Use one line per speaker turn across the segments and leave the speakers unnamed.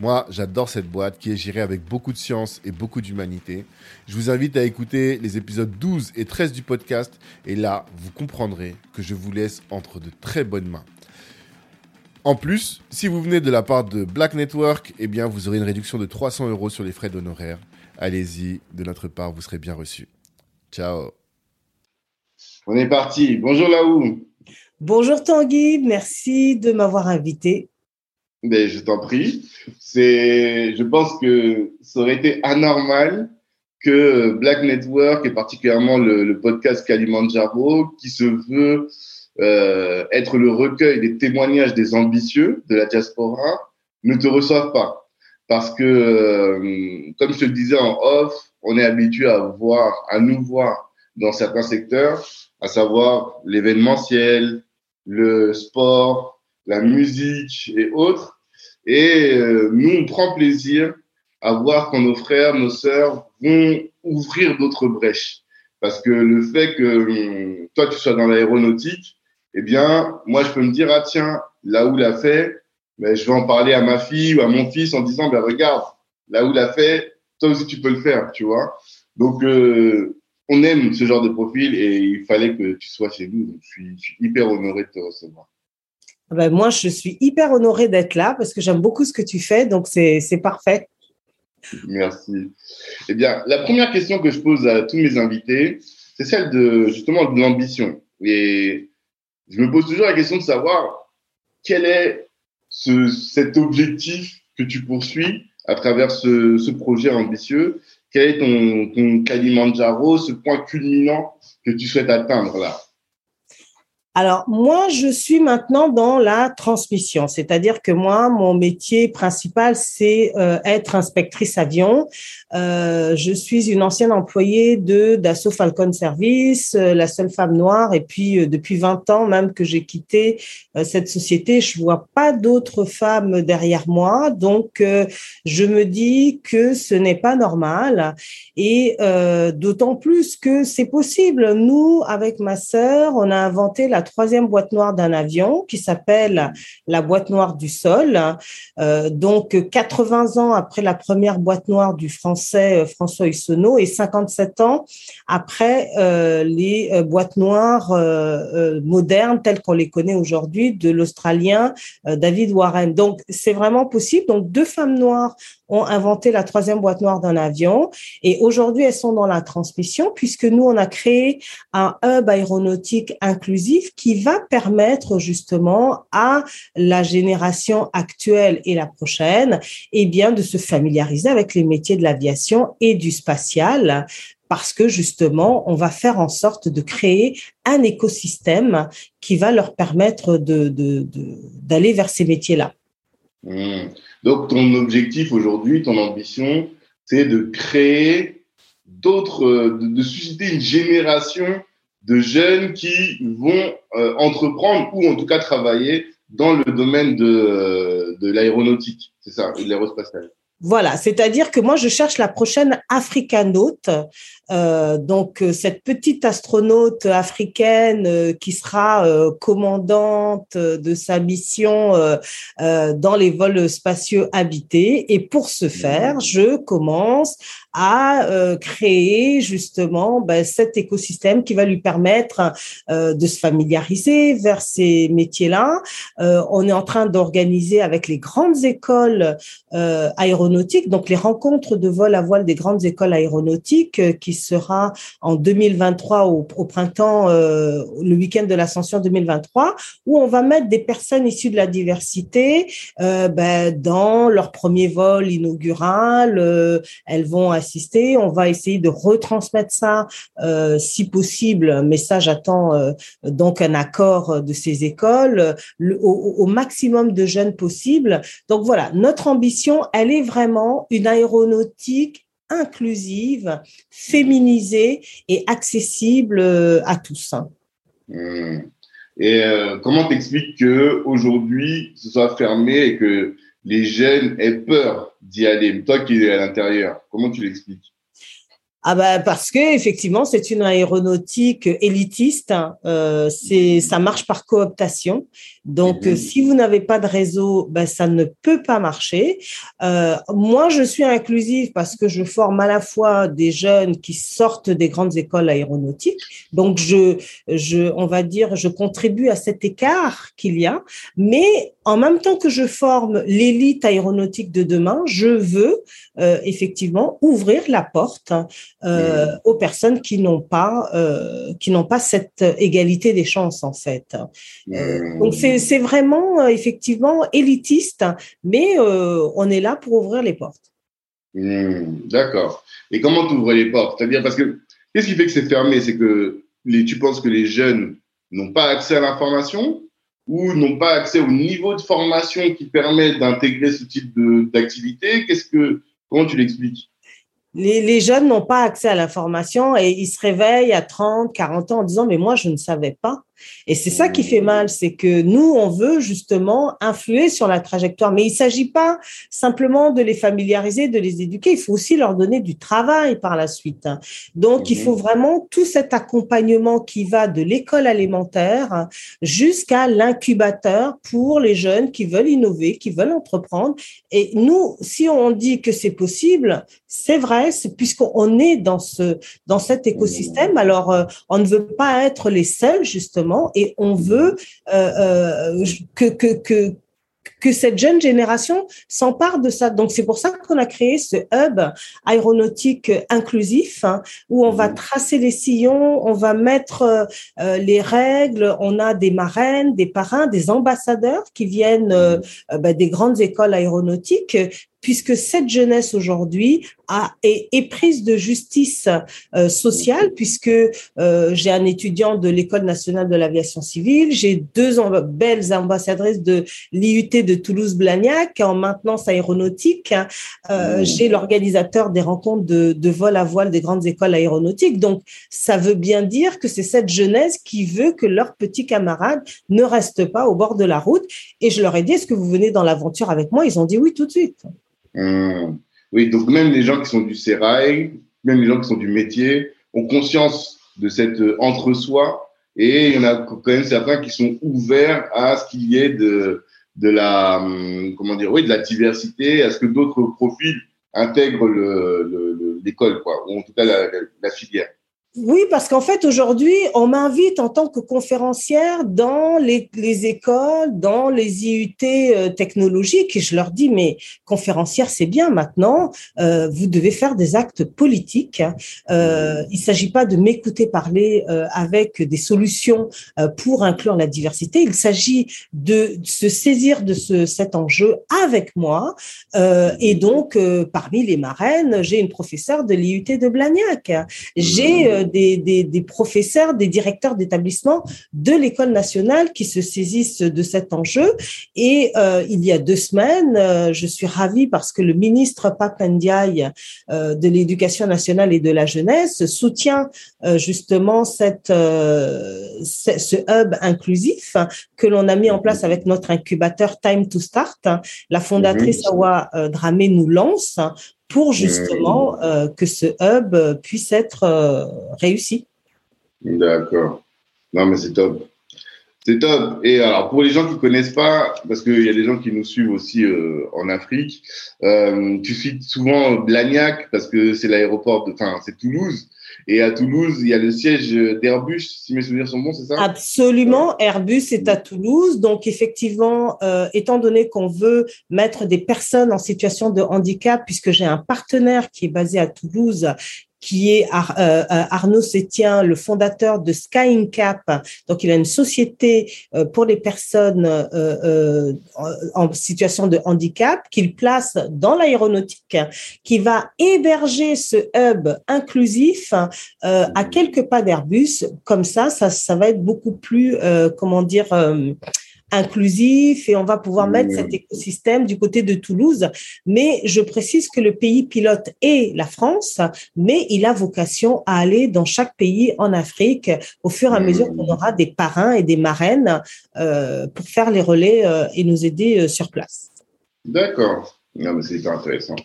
Moi, j'adore cette boîte qui est gérée avec beaucoup de science et beaucoup d'humanité. Je vous invite à écouter les épisodes 12 et 13 du podcast et là, vous comprendrez que je vous laisse entre de très bonnes mains. En plus, si vous venez de la part de Black Network, eh bien, vous aurez une réduction de 300 euros sur les frais d'honoraires. Allez-y, de notre part, vous serez bien reçu. Ciao.
On est parti. Bonjour Laou.
Bonjour Tanguy, merci de m'avoir invité.
Ben, je t'en prie. C'est, je pense que ça aurait été anormal que Black Network et particulièrement le, le podcast Kalimandjaro, qui se veut euh, être le recueil des témoignages des ambitieux de la diaspora, ne te reçoivent pas. Parce que, euh, comme je te le disais en off, on est habitué à voir, à nous voir dans certains secteurs, à savoir l'événementiel, le sport, la musique et autres. Et euh, nous, on prend plaisir à voir quand nos frères, nos sœurs vont ouvrir d'autres brèches. Parce que le fait que euh, toi, tu sois dans l'aéronautique, eh bien, moi, je peux me dire, ah tiens, là où l'a fait, ben, je vais en parler à ma fille ou à mon fils en disant, ben, regarde, là où l'a fait, toi aussi, tu peux le faire, tu vois. Donc, euh, on aime ce genre de profil et il fallait que tu sois chez nous. Donc, je suis, je suis hyper honoré de te recevoir.
Ah ben, moi, je suis hyper honorée d'être là parce que j'aime beaucoup ce que tu fais, donc c'est parfait.
Merci. Eh bien, la première question que je pose à tous mes invités, c'est celle de justement de l'ambition. Et je me pose toujours la question de savoir quel est ce, cet objectif que tu poursuis à travers ce, ce projet ambitieux. Quel est ton, ton Kalimandjaro, ce point culminant que tu souhaites atteindre là?
Alors, moi, je suis maintenant dans la transmission, c'est-à-dire que moi, mon métier principal, c'est euh, être inspectrice avion. Euh, je suis une ancienne employée de Dassault Falcon Service, euh, la seule femme noire, et puis euh, depuis 20 ans même que j'ai quitté euh, cette société, je vois pas d'autres femmes derrière moi, donc je me dis que ce n'est pas normal, et d'autant plus que c'est possible. Nous, avec ma sœur, on a inventé la troisième boîte noire d'un avion qui s'appelle la boîte noire du sol. Euh, donc, 80 ans après la première boîte noire du français euh, François Hussonneau et 57 ans après euh, les boîtes noires modernes telles qu'on les connaît aujourd'hui de l'Australien David Warren. Donc, c'est vraiment possible. Donc, deux femmes noires ont inventé la troisième boîte noire d'un avion et aujourd'hui elles sont dans la transmission puisque nous on a créé un hub aéronautique inclusif qui va permettre justement à la génération actuelle et la prochaine eh bien de se familiariser avec les métiers de l'aviation et du spatial parce que justement, on va faire en sorte de créer un écosystème qui va leur permettre d'aller vers ces métiers-là.
Mmh. Donc, ton objectif aujourd'hui, ton ambition, c'est de créer d'autres, de, susciter une génération de jeunes qui vont euh, entreprendre ou en tout cas travailler dans le domaine de, euh, de l'aéronautique, c'est ça, de l'aérospatiale.
Voilà, c'est-à-dire que moi, je cherche la prochaine africanote, euh, donc euh, cette petite astronaute africaine euh, qui sera euh, commandante de sa mission dans les vols spatiaux habités. Et pour ce faire, je commence à créer justement ben, cet écosystème qui va lui permettre de se familiariser vers ces métiers-là. on est en train d'organiser avec les grandes écoles aéronautiques, donc les rencontres de vol à voile des grandes écoles aéronautiques qui sera en 2023 au, printemps, le week-end de l'ascension 2023, où on va mettre des personnes issues de la diversité euh, ben, dans leur premier vol inaugural. Euh, elles vont On va essayer de retransmettre ça euh, si possible, mais ça j'attends donc un accord de ces écoles au, maximum de jeunes possible. Donc voilà, notre ambition, elle est vraiment une aéronautique inclusive, féminisée et accessible à tous.
Mmh. Et euh, comment t'expliques que aujourd'hui ce soit fermé et que les jeunes aient peur? D'y aller Toi qui es à l'intérieur, comment tu l'expliques?
Ah ben parce que effectivement c'est une aéronautique élitiste, hein. euh, c'est ça marche par cooptation. Donc mhm. si vous n'avez pas de réseau, ben ça ne peut pas marcher. Euh, moi je suis inclusive parce que je forme à la fois des jeunes qui sortent des grandes écoles aéronautiques. Donc je je on va dire je contribue à cet écart qu'il y a, mais en même temps que je forme l'élite aéronautique de demain, je veux euh, effectivement ouvrir la porte euh, mmh. aux personnes qui n'ont pas euh, qui n'ont pas cette égalité des chances en fait. Mmh. donc c'est vraiment effectivement élitiste, mais on est là pour ouvrir les portes.
Mmh. D'accord. Et comment tu ouvres les portes? C'est-à-dire parce que qu'est-ce qui fait que c'est fermé? C'est que les, tu penses que les jeunes n'ont pas accès à l'information? Ou n'ont pas accès au niveau de formation qui permet d'intégrer ce type d'activité? Qu'est-ce que comment tu l'expliques?
Les, les, jeunes n'ont pas accès à l'information et ils se réveillent à 30, 40 ans en disant mais moi je ne savais pas. Et c'est ça qui fait mal, c'est que nous, on veut justement influer sur la trajectoire. Mais il ne s'agit pas simplement de les familiariser, de les éduquer, il faut aussi leur donner du travail par la suite. Donc, il mhm. faut vraiment tout cet accompagnement qui va de l'école alimentaire jusqu'à l'incubateur pour les jeunes qui veulent innover, qui veulent entreprendre. Et nous, si on dit que c'est possible, c'est vrai, puisqu'on est dans ce dans cet écosystème. Alors, euh, on ne veut pas être les seuls justement et on veut euh, euh, que, que, que, que cette jeune génération s'empare de ça. Donc, c'est pour ça qu'on a créé ce hub aéronautique inclusif hein, où on va mmh. tracer les sillons, on va mettre euh, les règles, on a des marraines, des parrains, des ambassadeurs qui viennent mmh. bah, des grandes écoles aéronautiques puisque cette jeunesse aujourd'hui a, est, est, prise de justice euh, sociale, puisque euh, j'ai un étudiant de l'École nationale de l'aviation civile, j'ai deux belles ambassadrices de l'IUT de Toulouse-Blagnac en maintenance aéronautique, euh, mmh. j'ai l'organisateur des rencontres de, de vol à voile des grandes écoles aéronautiques. Donc, ça veut bien dire que c'est cette jeunesse qui veut que leurs petits camarades ne restent pas au bord de la route. Et je leur ai dit, est-ce que vous venez dans l'aventure avec moi? Ils ont dit oui tout de suite.
Hum. Oui, donc même les gens qui sont du sérail, même les gens qui sont du métier, ont conscience de cette euh, entre-soi et il y en a quand même certains qui sont ouverts à ce qu'il y ait de, de la hum, comment dire oui de la diversité à ce que d'autres profils intègrent l'école quoi ou en tout cas la filière
oui, parce qu'en fait, aujourd'hui, on m'invite en tant que conférencière dans les, les, écoles, dans les IUT euh, technologiques, et je leur dis, mais conférencière, c'est bien maintenant, euh, vous devez faire des actes politiques. Euh, il ne s'agit pas de m'écouter parler euh, avec des solutions euh, pour inclure la diversité, il s'agit de se saisir de ce, cet enjeu avec moi. et donc, parmi les marraines, j'ai une professeure de l'IUT de Blagnac. J'ai des, professeurs, des directeurs d'établissement de l'école nationale qui se saisissent de cet enjeu. Et euh, il y a deux semaines, euh, je suis ravie parce que le ministre Papendiaï euh, de l'Éducation nationale et de la jeunesse soutient justement cette, ce hub inclusif que l'on a mis en place avec notre incubateur Time to Start. La fondatrice. Awa Dramé nous lance pour justement euh, que ce hub puisse être euh, réussi.
D'accord. Non, mais c'est top. C'est top. Et alors, pour les gens qui connaissent pas, parce qu'il y a des gens qui nous suivent aussi euh, en Afrique, euh, tu cites souvent Blagnac parce que c'est l'aéroport de, enfin, c'est Toulouse. Et à Toulouse, il y a le siège d'Airbus, si mes souvenirs sont bons, c'est ça?
Absolument. Airbus est à Toulouse. Donc, effectivement, euh, étant donné qu'on veut mettre des personnes en situation de handicap, puisque j'ai un partenaire qui est basé à Toulouse qui est euh, euh, Arnaud Sétien, le fondateur de Sky Cap. Donc, il a une société euh, pour les personnes en situation de handicap qu'il place dans l'aéronautique, qui va héberger ce hub inclusif à quelques pas d'Airbus. Comme ça, ça, ça va être beaucoup plus, comment dire, inclusif et on va pouvoir mettre cet écosystème du côté de Toulouse. Mais je précise que le pays pilote est la France, mais il a vocation à aller dans chaque pays en Afrique au fur et à mesure qu'on aura des parrains et des marraines euh, pour faire les relais euh, et nous aider euh, sur place.
D'accord. C'est hyper intéressant.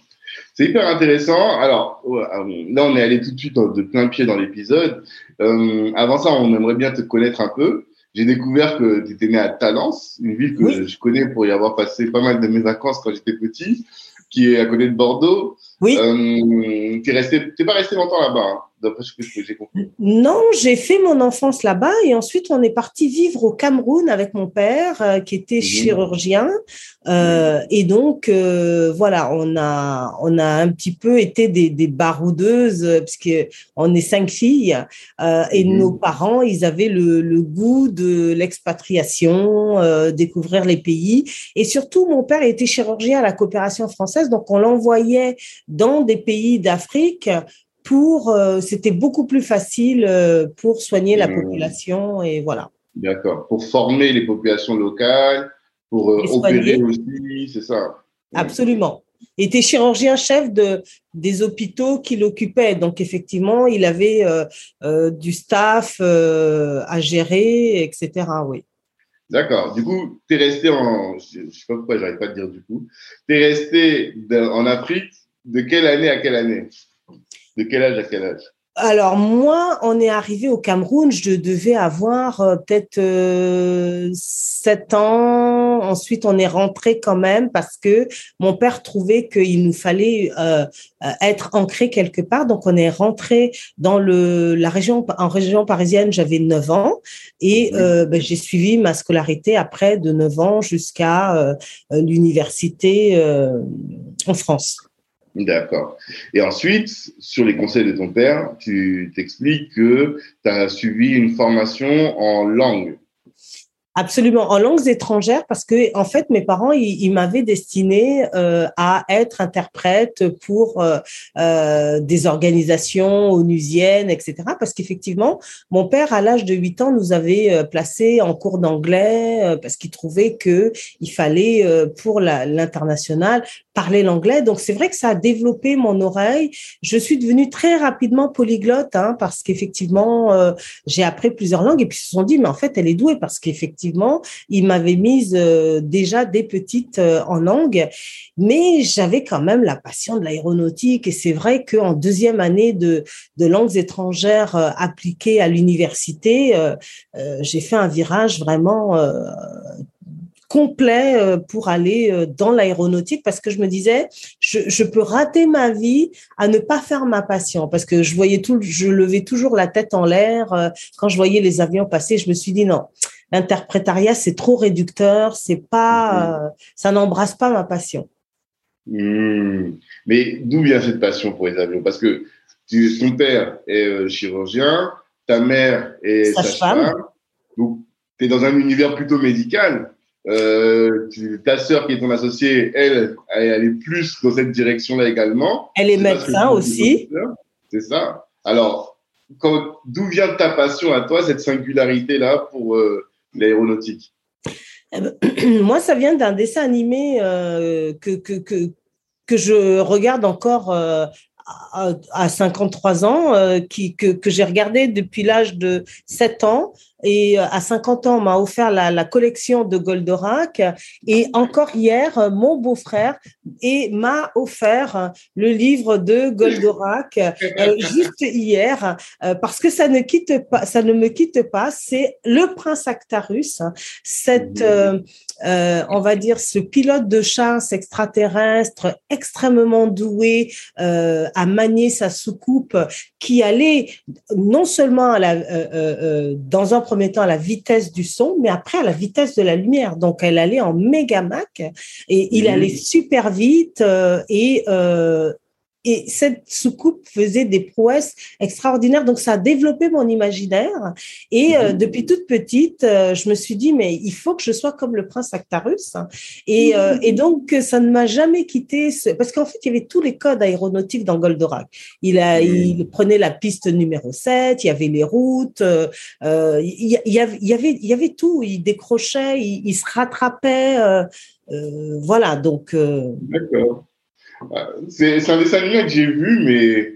C'est hyper intéressant. Alors, là, on est allé tout de suite de plein pied dans l'épisode. avant ça, on aimerait bien te connaître un peu j'ai découvert que tu étais né à Talence, une ville que je connais pour y avoir passé pas mal de mes vacances quand j'étais petit, qui est à côté de Bordeaux.
Oui.
Euh, tu n'es pas resté longtemps là-bas. Hein d'après ce que j'ai compris
Non, j'ai fait mon enfance là-bas et ensuite on est parti vivre au Cameroun avec mon père euh, qui était mmh. chirurgien. Euh, et donc euh, voilà, on a on a un petit peu été des, des baroudeuses puisque on est cinq filles et mmh. nos parents ils avaient le, le goût de l'expatriation, découvrir les pays et surtout mon père était chirurgien à la coopération française donc on l'envoyait dans des pays d'Afrique pour, euh, c'était beaucoup plus facile euh, pour soigner la mmh. population et voilà.
D'accord. Pour former les populations locales, pour euh, opérer aussi, c'est ça?
Absolument. Il était chirurgien-chef de, des hôpitaux qu'il occupait. Donc, effectivement, il avait du staff à gérer, etc. Oui.
D'accord. Du coup, tu es resté en. Je ne sais pas pourquoi j'arrive pas à dire du coup. Tu es resté en Afrique de quelle année à quelle année? De quel âge à quel âge?
Alors moi, on est arrivé au Cameroun, je devais avoir euh, peut-être euh, 7 ans. Ensuite, on est rentré quand même parce que mon père trouvait qu'il nous fallait euh, être ancré quelque part. Donc, on est rentré dans le, la région, en région parisienne, j'avais 9 ans et euh, ben, j'ai suivi ma scolarité après de 9 ans jusqu'à l'université en France.
D'accord. Et ensuite, sur les conseils de ton père, tu t'expliques que tu as suivi une formation en langue.
Absolument, en langues étrangères, parce que en fait, mes parents, ils, m'avaient destiné euh, à être interprète pour euh, euh, des organisations onusiennes, etc. Parce qu'effectivement, mon père, à l'âge de 8 ans, nous avait placé en cours d'anglais parce qu'il trouvait que il fallait pour l'international parler l'anglais. Donc c'est vrai que ça a développé mon oreille. Je suis devenue très rapidement polyglotte hein, parce qu'effectivement, j'ai appris plusieurs langues et puis ils se sont dit mais en fait elle est douée parce qu'effectivement il m'avait mise euh, déjà des petites euh, en langue, mais j'avais quand même la passion de l'aéronautique. Et c'est vrai qu'en deuxième année de, de langues étrangères euh, appliquées à l'université, j'ai fait un virage vraiment complet pour aller dans l'aéronautique parce que je me disais je, je, peux rater ma vie à ne pas faire ma passion parce que je voyais tout je levais toujours la tête en l'air quand je voyais les avions passer je me suis dit non l'interprétariat c'est trop réducteur, c'est pas, euh, ça n'embrasse pas ma passion.
Hmm. Mais d'où vient cette passion pour les avions? Parce que ton père est euh, chirurgien, ta mère est sage-femme, donc tu es dans un univers plutôt médical. Euh, ta sœur qui est ton associée, elle, elle est plus dans cette direction-là également.
Elle est médecin aussi.
C'est ça? Alors, d'où vient ta passion à toi, cette singularité-là pour, l'aéronautique
eh ben, Moi, ça vient d'un dessin animé euh, que, que, que, je regarde encore euh, à, 53 ans, euh, qui, que, que j'ai regardé depuis l'âge de 7 ans. Et à 50 ans, on m'a offert la, la, collection de Goldorak. Et encore hier, mon beau-frère m'a offert le livre de Goldorak juste hier parce que ça ne quitte pas, ça ne me quitte pas. C'est le prince Actarus, cette euh, on va dire, ce pilote de chasse extraterrestre extrêmement doué euh, à manier sa soucoupe, qui allait non seulement à la, euh, dans un premier temps à la vitesse du son, mais après à la vitesse de la lumière. Donc, elle allait en méga Mac et il allait super vite et et cette soucoupe faisait des prouesses extraordinaires. Donc, ça a développé mon imaginaire. Et euh, mhm. depuis toute petite, euh, je me suis dit, mais il faut que je sois comme le prince Actarus. Et, euh, mhm. et donc, ça ne m'a jamais quitté. Ce... Parce qu'en fait, il y avait tous les codes aéronautiques dans Goldorak. Il, a, mhm. il prenait la piste numéro 7, il y avait les routes, il, y avait, il, y avait, il y avait tout. Il décrochait, il, il se rattrapait. voilà, donc...
D'accord. C'est un dessin animé que j'ai vu, mais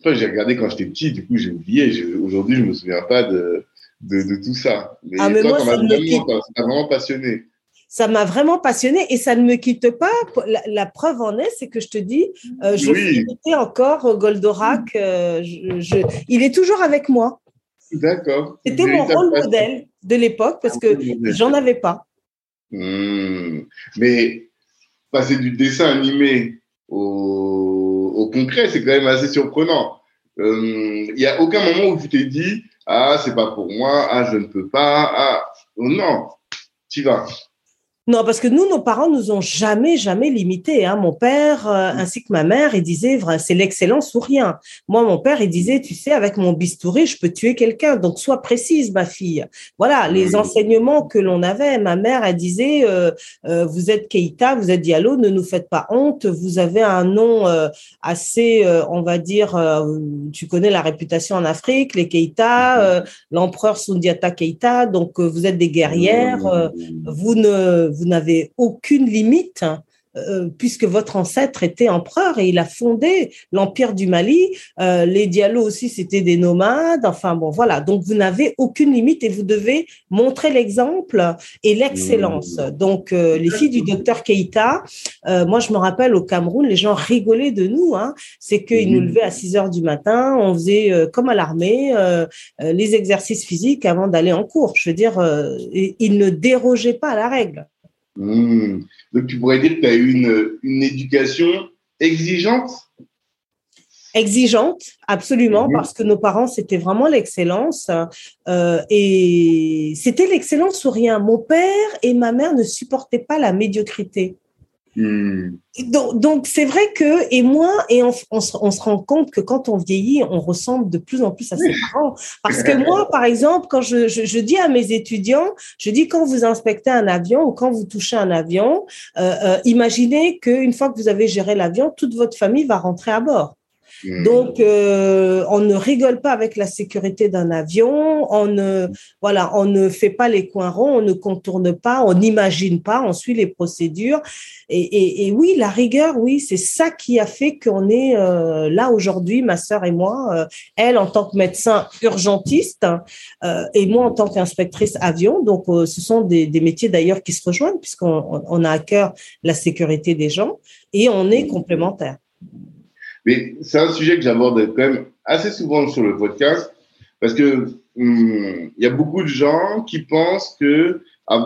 enfin, j'ai regardé quand j'étais petit, du coup j'ai oublié. Aujourd'hui, je me souviens pas de, de, de tout ça.
Mais, ah, mais toi, ça m'a vraiment,
vraiment, passionné.
Ça m'a vraiment passionné et ça ne me quitte pas. La, preuve en est, c'est que je te dis, euh, je oui. encore Goldorak. Euh, je, il est toujours avec moi.
D'accord.
C'était mon rôle modèle de l'époque parce que j'en avais pas.
Hmm. Mais passer du dessin animé au, concret, c'est quand même assez surprenant. Il euh, n'y a aucun moment où tu t'es dit ah c'est pas pour moi, ah je ne peux pas, ah non, tu vas.
Non, parce que nous, nos parents nous ont jamais, jamais limités. Hein. Mon père, euh, ainsi que ma mère, ils disaient, c'est l'excellence ou rien. Moi, mon père, il disait, tu sais, avec mon bistouri, je peux tuer quelqu'un. Donc, sois précise, ma fille. Voilà, les enseignements que l'on avait. Ma mère, elle disait, euh, euh, vous êtes Keita, vous êtes Diallo, ne nous faites pas honte. Vous avez un nom assez, on va dire, tu connais la réputation en Afrique, les Keita, l'empereur Sundiata Keita. Donc, vous êtes des guerrières. vous ne vous n'avez aucune limite. Hein, euh, puisque votre ancêtre était empereur et il a fondé l'empire du Mali. Euh, les Diallo aussi, c'était des nomades. Enfin bon, voilà. Donc vous n'avez aucune limite et vous devez montrer l'exemple et l'excellence. Mmh. Donc euh, les filles du docteur Keïta, moi je me rappelle au Cameroun, les gens rigolaient de nous. Hein. C'est qu'ils nous mmh. levaient à 6 heures du matin, on faisait comme à l'armée les exercices physiques avant d'aller en cours. Je veux dire, ils ne dérogeaient pas à la règle.
Hmm. Donc, tu pourrais dire que tu as eu une, une éducation exigeante?
Exigeante, absolument, mhm. parce que nos parents, c'était vraiment l'excellence. Euh, et c'était l'excellence ou rien. Mon père et ma mère ne supportaient pas la médiocrité. Donc, c'est vrai que, et moi, et on, on, se, on, se, rend compte que quand on vieillit, on ressemble de plus en plus à ses parents. Parce que moi, par exemple, quand je, je, je, dis à mes étudiants, je dis quand vous inspectez un avion ou quand vous touchez un avion, euh, euh, imaginez qu'une fois que vous avez géré l'avion, toute votre famille va rentrer à bord. Hmm. Donc, euh, on ne rigole pas avec la sécurité d'un avion, on ne, voilà, on ne fait pas les coins ronds, on ne contourne pas, on n'imagine pas, on suit les procédures. Et, oui, la rigueur, oui, c'est ça qui a fait qu'on est euh, là aujourd'hui, ma sœur et moi, euh, elle en tant que médecin urgentiste et moi en tant qu'inspectrice avion. Donc, ce sont des, des métiers d'ailleurs qui se rejoignent puisqu'on on a à cœur la sécurité des gens et on est complémentaires.
Mais c'est un sujet que j'aborde quand même assez souvent sur le podcast parce que il y a beaucoup de gens qui pensent que,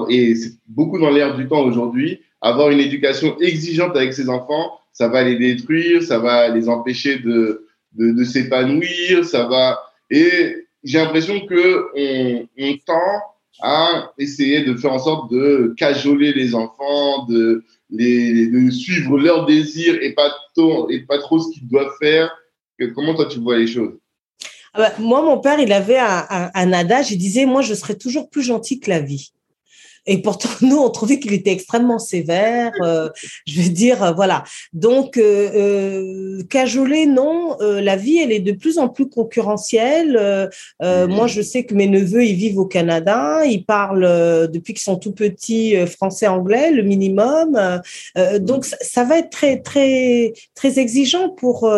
et c'est beaucoup dans l'air du temps aujourd'hui, avoir une éducation exigeante avec ses enfants, ça va les détruire, ça va les empêcher de, de, de s'épanouir, ça va. Et j'ai l'impression que on, on tend à essayer de faire en sorte de cajoler les enfants, de de suivre leurs désirs et pas trop, et pas trop ce qu'ils doivent faire. Comment toi tu vois les choses?
Ah bah, Moi, mon père, il avait un, un, adage, il disait, moi, je serai toujours plus gentil que la vie. Et pourtant, nous, on trouvait qu'il était extrêmement sévère. Euh, je veux dire, euh, voilà. Donc, euh, cajoler, non. la vie, elle est de plus en plus concurrentielle. moi, je sais que mes neveux, ils vivent au Canada. Ils parlent, depuis qu'ils sont tout petits, français-anglais, le minimum. donc, ça, ça, va être très, très, très exigeant pour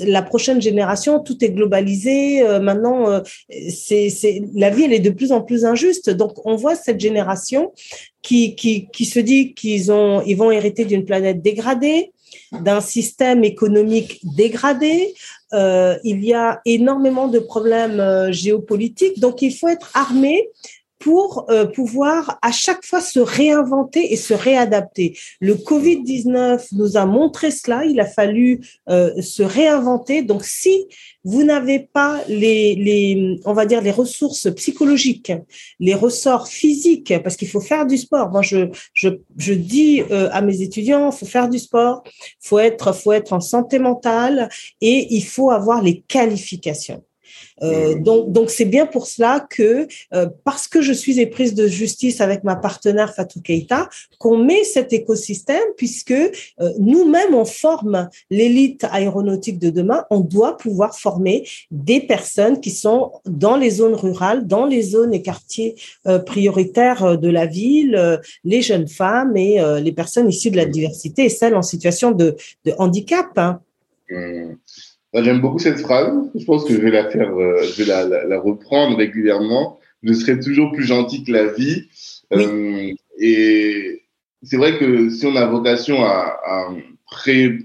la prochaine génération. Tout est globalisé. maintenant, c'est, la vie, elle est de plus en plus injuste. Donc, on voit cette génération qui, se dit qu'ils ont, ils vont hériter d'une planète dégradée, d'un système économique dégradé. Euh, il y a énormément de problèmes euh, géopolitiques, donc il faut être armé pour euh, pouvoir à chaque fois se réinventer et se réadapter. Le Covid-19 nous a montré cela, il a fallu euh, se réinventer. Donc si vous n'avez pas les, les, on va dire, les ressources psychologiques, les ressorts physiques, parce qu'il faut faire du sport. Moi, je, je, je dis euh, à mes étudiants, faut faire du sport, faut être, faut être en santé mentale et il faut avoir les qualifications. Euh, donc, donc c'est bien pour cela que, euh, parce que je suis éprise de justice avec ma partenaire Fatou Keita, qu'on met cet écosystème, puisque euh, nous-mêmes, on forme l'élite aéronautique de demain. On doit pouvoir former des personnes qui sont dans les zones rurales, dans les zones et quartiers prioritaires de la ville, les jeunes femmes et les personnes issues de la diversité et celles en situation de, de handicap. Hein.
Mmh. J'aime beaucoup cette phrase. Je pense que je vais la faire, euh, je vais la, la, reprendre régulièrement. Je serai toujours plus gentil que la vie. Euh, et c'est vrai que si on a vocation à, à,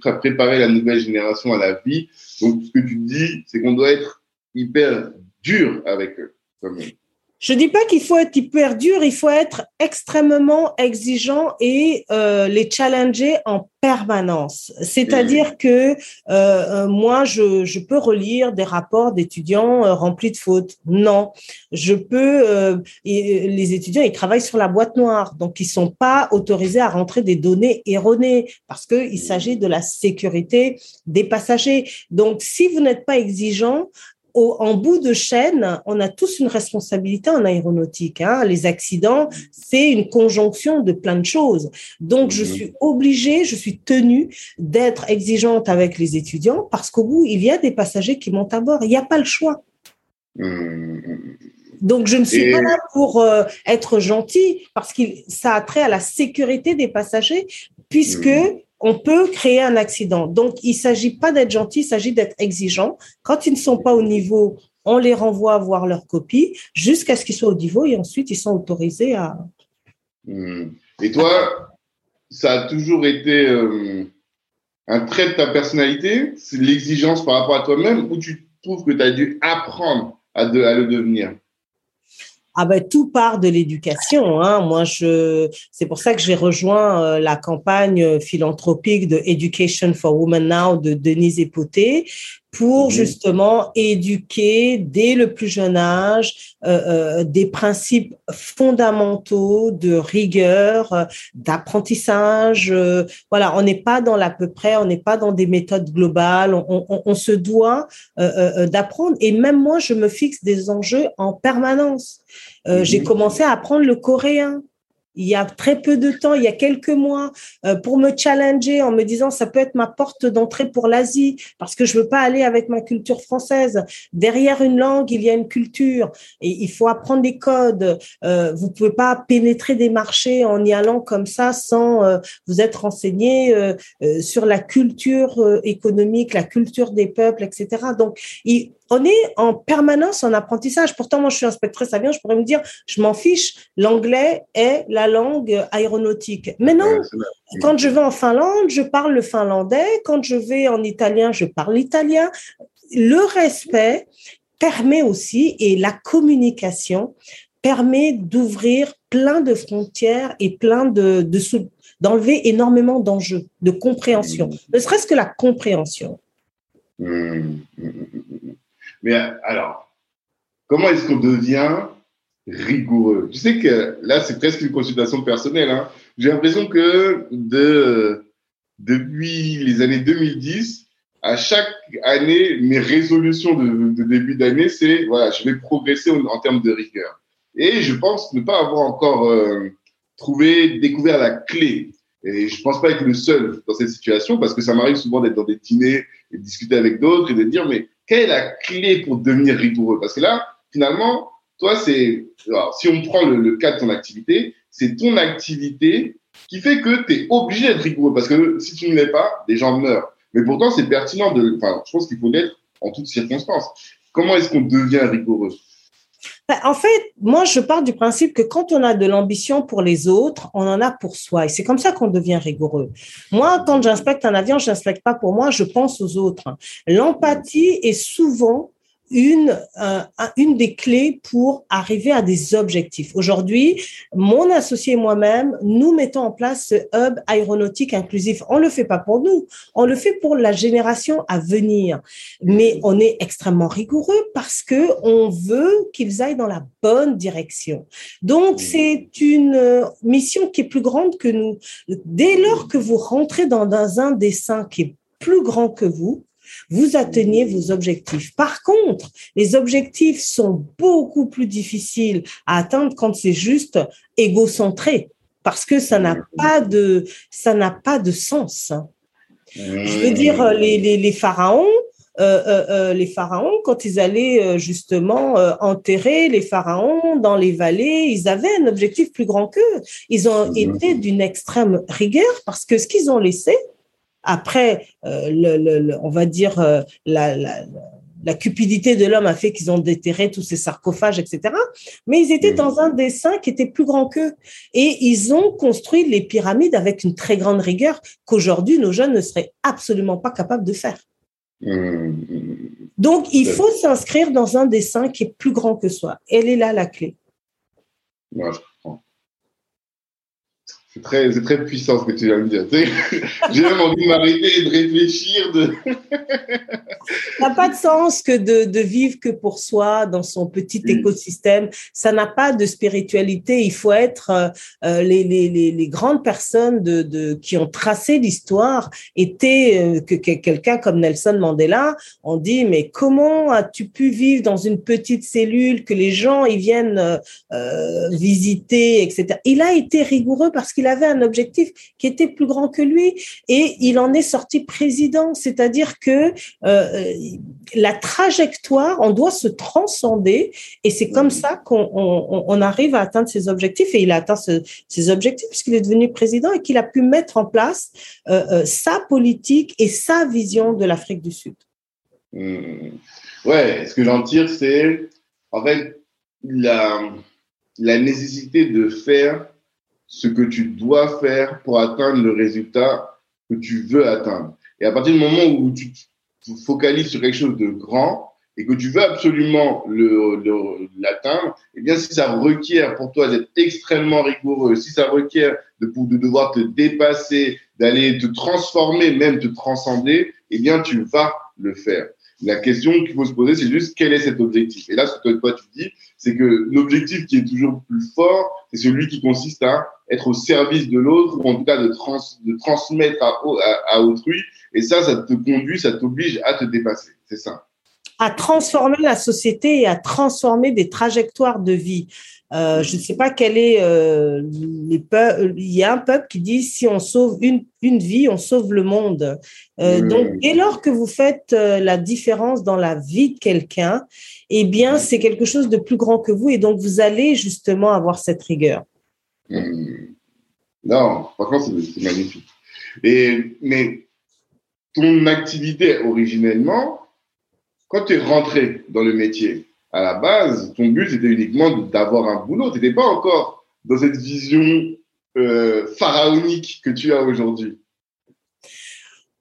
à, préparer la nouvelle génération à la vie, donc ce que tu dis, c'est qu'on doit être hyper dur avec eux.
Je dis pas qu'il faut être hyper dur, il faut être extrêmement exigeant et euh, les challenger en permanence. C'est-à-dire que euh, euh, moi, je, je, peux relire des rapports d'étudiants euh, remplis de fautes. Non, je peux. Euh, les étudiants, ils travaillent sur la boîte noire, donc ils sont pas autorisés à rentrer des données erronées parce que il s'agit de la sécurité des passagers. Donc, si vous n'êtes pas exigeant, en bout de chaîne, on a tous une responsabilité en aéronautique. Hein. Les accidents, c'est une conjonction de plein de choses. Donc, je mhm. suis obligée, je suis tenue d'être exigeante avec les étudiants parce qu'au bout, il y a des passagers qui montent à bord. Il n'y a pas le choix. Mhm. Donc, je ne suis pas là pour euh, être gentille parce que ça a trait à la sécurité des passagers puisque mhm on peut créer un accident. Donc, il ne s'agit pas d'être gentil, il s'agit d'être exigeant. Quand ils ne sont pas au niveau, on les renvoie voir leur copie jusqu'à ce qu'ils soient au niveau et ensuite ils sont autorisés à.
Hmm. Et toi, ça a toujours été euh, un trait de ta personnalité, c'est l'exigence par rapport à toi-même, ou tu trouves que tu as dû apprendre à le devenir?
Ah ben tout part de l'éducation. Hein. Moi, je, c'est pour ça que j'ai rejoint euh, la campagne philanthropique de Education for Women Now de Denise Epoté, pour justement éduquer dès le plus jeune âge euh, euh, des principes fondamentaux de rigueur, euh, d'apprentissage. Euh, voilà, on n'est pas dans l'à peu près, on n'est pas dans des méthodes globales. On, on, on se doit d'apprendre. Et même moi, je me fixe des enjeux en permanence. J'ai mhm. commencé à apprendre le coréen il y a très peu de temps, il y a quelques mois, euh, pour me challenger en me disant ça peut être ma porte d'entrée pour l'Asie parce que je veux pas aller avec ma culture française. Derrière une langue, il y a une culture et il faut apprendre des codes. Euh, vous pouvez pas pénétrer des marchés en y allant comme ça sans euh, vous être renseigné euh, sur la culture économique, la culture des peuples, etc. Donc, il, on est en permanence en apprentissage. Pourtant, moi, je suis inspectrice avion, je pourrais me dire, je m'en fiche, l'anglais est la langue aéronautique. Mais non, quand je vais en Finlande, je parle le finlandais. Quand je vais en italien, je parle l'italien. Le respect permet aussi, et la communication permet d'ouvrir plein de frontières et plein de, d'enlever énormément d'enjeux, de compréhension, mmh. ne serait-ce que la compréhension. Mmh.
Mmh. Mais alors, comment est-ce qu'on devient rigoureux? Tu sais que là, c'est presque une consultation personnelle. Hein. J'ai l'impression que de, depuis les années 2010, à chaque année, mes résolutions de, début d'année, c'est voilà, je vais progresser en, termes de rigueur. Et je pense ne pas avoir encore euh, trouvé, découvert la clé. Et je pense pas être le seul dans cette situation parce que ça m'arrive souvent d'être dans des dîners et de discuter avec d'autres et de dire, mais quelle est la clé pour devenir rigoureux? Parce que là, finalement, toi, c'est, si on prend le, cas de ton activité, c'est ton activité qui fait que tu es obligé d'être rigoureux. Parce que si tu ne l'es pas, des gens meurent. Mais pourtant, c'est pertinent de, enfin, je pense qu'il faut l'être en toutes circonstances. Comment est-ce qu'on devient rigoureux?
En fait, moi, je pars du principe que quand on a de l'ambition pour les autres, on en a pour soi. Et c'est comme ça qu'on devient rigoureux. Moi, quand j'inspecte un avion, je n'inspecte pas pour moi, je pense aux autres. L'empathie est souvent une, euh, une des clés pour arriver à des objectifs. Aujourd'hui, mon associé et moi-même, nous mettons en place ce hub aéronautique inclusif. On le fait pas pour nous, on le fait pour la génération à venir. Mais on est extrêmement rigoureux parce que on veut qu'ils aillent dans la bonne direction. Donc, c'est une euh, mission qui est plus grande que nous. Dès lors que vous rentrez dans, dans un dessin qui est plus grand que vous, vous atteignez vos objectifs. Par contre, les objectifs sont beaucoup plus difficiles à atteindre quand c'est juste égocentré parce que ça n'a pas de ça n'a pas de sens. Je veux dire les, les, pharaons euh, euh, euh, les pharaons, quand ils allaient justement enterrer les pharaons dans les vallées, ils avaient un objectif plus grand qu'eux. Ils ont été d'une extrême rigueur parce que ce qu'ils ont laissé, après, euh, le, on va dire, euh, la, la, cupidité de l'homme a fait qu'ils ont déterré tous ces sarcophages, etc. Mais ils étaient mmh. dans un dessin qui était plus grand qu'eux. Et ils ont construit les pyramides avec une très grande rigueur qu'aujourd'hui, nos jeunes ne seraient absolument pas capables de faire. Mmh. Donc, il faut s'inscrire dans un dessin qui est plus grand que soi. Elle est là la clé.
C'est très, c'est très puissant ce que tu viens de dire. J'ai même envie de m'arrêter et de réfléchir. De...
ça n'a pas de sens que de, de, vivre que pour soi dans son petit écosystème. Ça n'a pas de spiritualité. Il faut être euh, euh, les, les, les, les, grandes personnes de, de, qui ont tracé l'histoire étaient euh, que, que quelqu'un comme Nelson Mandela. On dit mais comment as-tu pu vivre dans une petite cellule que les gens ils viennent euh, visiter, etc. Il a été rigoureux parce que il avait un objectif qui était plus grand que lui et il en est sorti président. C'est-à-dire que euh, la trajectoire, on doit se transcender et c'est comme ça qu'on arrive à atteindre ses objectifs et il a atteint ses objectifs puisqu'il est devenu président et qu'il a pu mettre en place euh, euh, sa politique et sa vision de l'Afrique du Sud.
Mmh. Ouais, ce que j'en tire, c'est en fait la, la nécessité de faire ce que tu dois faire pour atteindre le résultat que tu veux atteindre. Et à partir du moment où tu te focalises sur quelque chose de grand et que tu veux absolument l'atteindre, eh bien, si ça requiert pour toi d'être extrêmement rigoureux, si ça requiert de, de devoir te dépasser, d'aller te transformer, même te transcender, eh bien, tu vas le faire. La question qu'il faut se poser, c'est juste quel est cet objectif? Et là, ce que toi tu dis, c'est que l'objectif qui est toujours plus fort, c'est celui qui consiste à être au service de l'autre, ou en tout cas de, trans, de transmettre à, à, autrui. Et ça, ça te conduit, ça t'oblige à te dépasser. C'est ça.
À transformer la société et à transformer des trajectoires de vie. Euh, je ne sais pas quel est euh, les Il y a un peuple qui dit si on sauve une, une vie, on sauve le monde. Euh, donc, dès lors que vous faites euh, la différence dans la vie de quelqu'un, eh bien, c'est quelque chose de plus grand que vous et donc vous allez justement avoir cette rigueur.
Hmm. Non, franchement, c'est magnifique. Et, mais ton activité originellement, quand tu es rentré dans le métier, à la base, ton but c'était uniquement d'avoir un boulot. Tu n'étais pas encore dans cette vision euh, pharaonique que tu as aujourd'hui.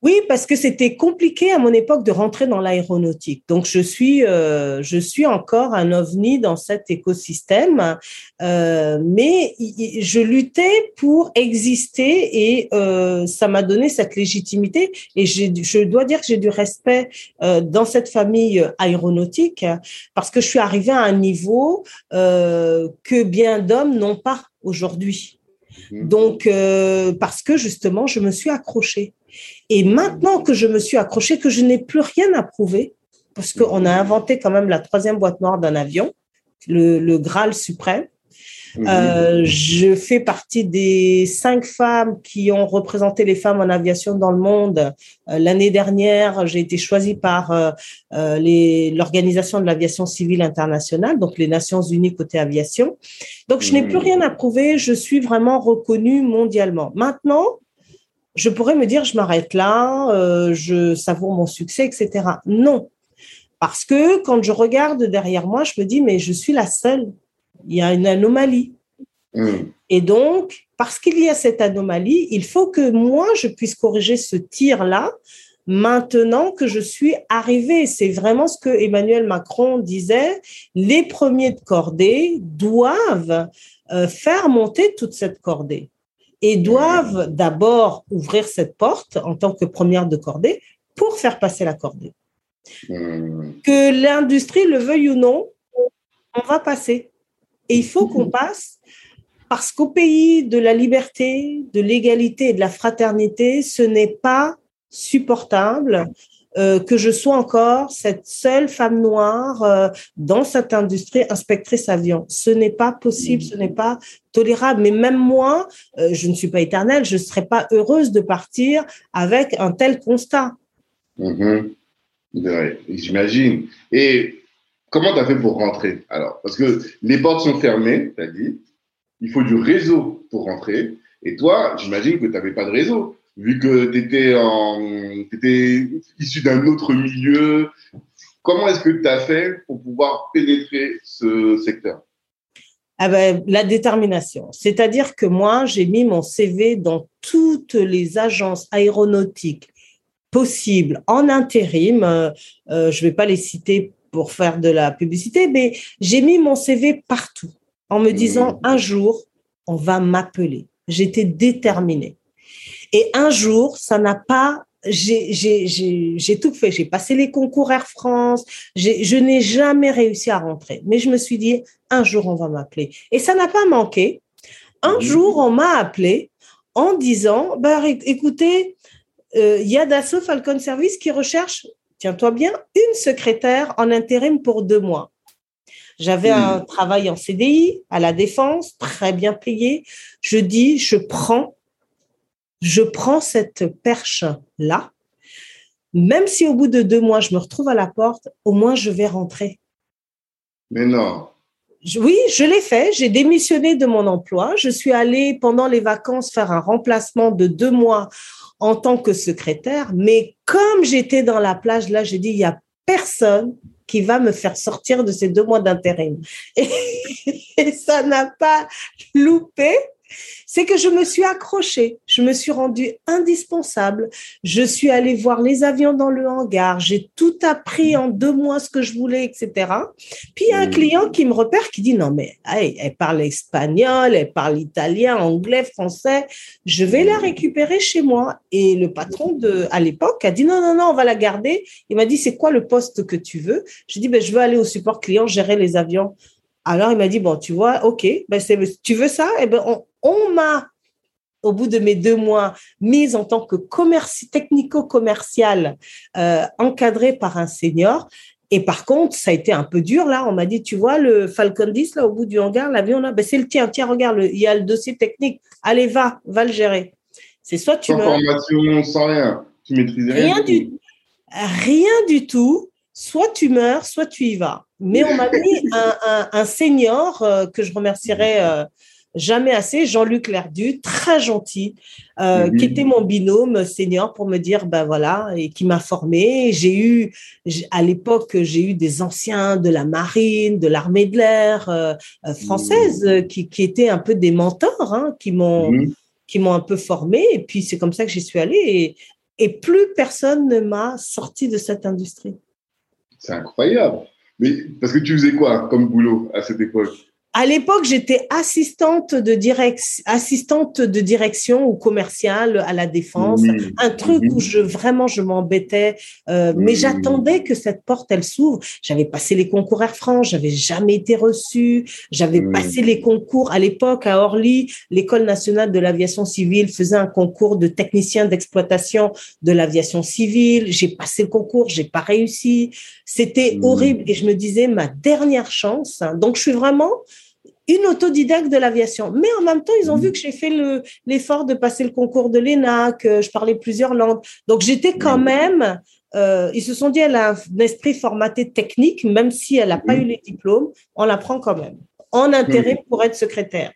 Oui, parce que c'était compliqué à mon époque de rentrer dans l'aéronautique. Donc, je suis, euh, je suis encore un ovni dans cet écosystème, euh, mais je luttais pour exister et euh, ça m'a donné cette légitimité. Et je dois dire que j'ai du respect euh, dans cette famille aéronautique parce que je suis arrivée à un niveau euh, que bien d'hommes n'ont pas aujourd'hui. Mmh. Donc, euh, parce que justement, je me suis accrochée. Et maintenant que je me suis accrochée, que je n'ai plus rien à prouver, parce qu'on a inventé quand même la troisième boîte noire d'un avion, le, Graal suprême, Mhm. Euh, je fais partie des cinq femmes qui ont représenté les femmes en aviation dans le monde. Euh, l'année dernière, j'ai été choisie par euh, l'Organisation de l'aviation civile internationale, donc les Nations Unies côté aviation. Donc, je n'ai plus mhm. rien à prouver. Je suis vraiment reconnue mondialement. Maintenant, je pourrais me dire, je m'arrête là, je savoure mon succès, etc. Non, parce que quand je regarde derrière moi, je me dis, mais je suis la seule il y a une anomalie. Hmm. Et donc, parce qu'il y a cette anomalie, il faut que moi, je puisse corriger ce tir-là maintenant que je suis arrivée. C'est vraiment ce que Emmanuel Macron disait. Les premiers de cordée doivent euh, faire monter toute cette cordée et doivent d'abord ouvrir cette porte en tant que première de cordée pour faire passer la cordée. Hmm. Que l'industrie le veuille ou non, on va passer. Et il faut qu'on passe parce qu'au pays de la liberté, de l'égalité et de la fraternité, ce n'est pas supportable euh, que je sois encore cette seule femme noire euh, dans cette industrie inspectrice avion. Ce n'est pas possible, ce n'est pas tolérable. Mais même moi, euh, je ne suis pas éternelle, je ne serais pas heureuse de partir avec un tel constat.
Mm-hmm. J'imagine. Et Comment tu as fait pour rentrer? Alors Parce que les portes sont fermées, tu as dit. Il faut du réseau pour rentrer. Et toi, j'imagine que tu n'avais pas de réseau, vu que tu étais, étais, issu d'un autre milieu. Comment est-ce que tu as fait pour pouvoir pénétrer ce secteur?
Ah ben, la détermination. C'est-à-dire que moi, j'ai mis mon CV dans toutes les agences aéronautiques possibles en intérim. Euh, euh, je ne vais pas les citer pour faire de la publicité, mais j'ai mis mon CV partout en me disant mmh. un jour, on va m'appeler. J'étais déterminée. Et un jour, ça n'a pas j'ai tout fait. J'ai passé les concours Air France. Je n'ai jamais réussi à rentrer. Mais je me suis dit, un jour, on va m'appeler. Et ça n'a pas manqué. Un mmh. jour, on m'a appelé en disant, bah, écoutez, euh, il y a Dassault Falcon Service qui recherche tiens-toi bien, une secrétaire en intérim pour deux mois. J'avais un travail en CDI à la défense, très bien payé. Je dis, je prends, je prends cette perche-là. Même si au bout de deux mois, je me retrouve à la porte, au moins je vais rentrer.
Mais non.
Oui, je l'ai fait. J'ai démissionné de mon emploi. Je suis allée pendant les vacances faire un remplacement de deux mois en tant que secrétaire, mais comme j'étais dans la plage, là, j'ai dit, il y a personne qui va me faire sortir de ces deux mois d'intérim. et ça n'a pas loupé c'est que je me suis accrochée, je me suis rendue indispensable, je suis allée voir les avions dans le hangar, j'ai tout appris en deux mois ce que je voulais, etc. Puis il y a un mmh. client qui me repère, qui dit non mais elle parle espagnol, elle parle italien, anglais, français, je vais la récupérer chez moi. Et le patron de à l'époque a dit non non non, on va la garder. Il m'a dit c'est quoi le poste que tu veux? J'ai dit ben je veux aller au support client gérer les avions. Alors il m'a dit bon tu vois ok ben tu veux ça? Eh ben on, on m'a, au bout de mes deux mois, mise en tant que technico-commercial euh, encadré par un senior. Et par contre, ça a été un peu dur là. On m'a dit, tu vois, le Falcon 10 là au bout du hangar, l'avion là, ben, c'est le tien. Tiens, regarde, il y a le dossier technique. Allez, va, va le gérer. C'est soit tu
sans formation, sans rien. Tu maîtrises rien.
Rien du, rien du tout. Soit tu meurs, soit tu y vas. Mais on m'a mis un, senior euh, que je remercierai euh, jamais assez. Jean-Luc Lerdu, très gentil, euh, qui était mon binôme senior pour me dire, ben voilà, et qui m'a formé. J'ai eu, à l'époque, j'ai eu des anciens de la marine, de l'armée de l'air euh, euh, française, mmh. qui, qui, étaient un peu des mentors, hein, qui m'ont, mmh. qui m'ont un peu formé. Et puis c'est comme ça que j'y suis allée. Et, et plus personne ne m'a sorti de cette industrie.
C'est incroyable. Mais parce que tu faisais quoi comme boulot à cette époque?
À l'époque, j'étais assistante de direct, assistante de direction ou commerciale à la défense. Un truc où je vraiment je m'embêtais, euh, mais j'attendais que cette porte elle s'ouvre. J'avais passé les concours Air France, j'avais jamais été reçue. J'avais passé les concours à l'époque à Orly. L'école nationale de l'aviation civile faisait un concours de technicien d'exploitation de l'aviation civile. J'ai passé le concours, j'ai pas réussi. C'était horrible et je me disais ma dernière chance. Donc je suis vraiment une autodidacte de l'aviation. Mais en même temps, ils ont vu que j'ai fait l'effort de passer le concours de l'ENA, que je parlais plusieurs langues. Donc, j'étais quand même, euh, ils se sont dit, elle a un esprit formaté technique, même si elle n'a pas eu les diplômes, on l'apprend quand même, en intérêt pour être secrétaire.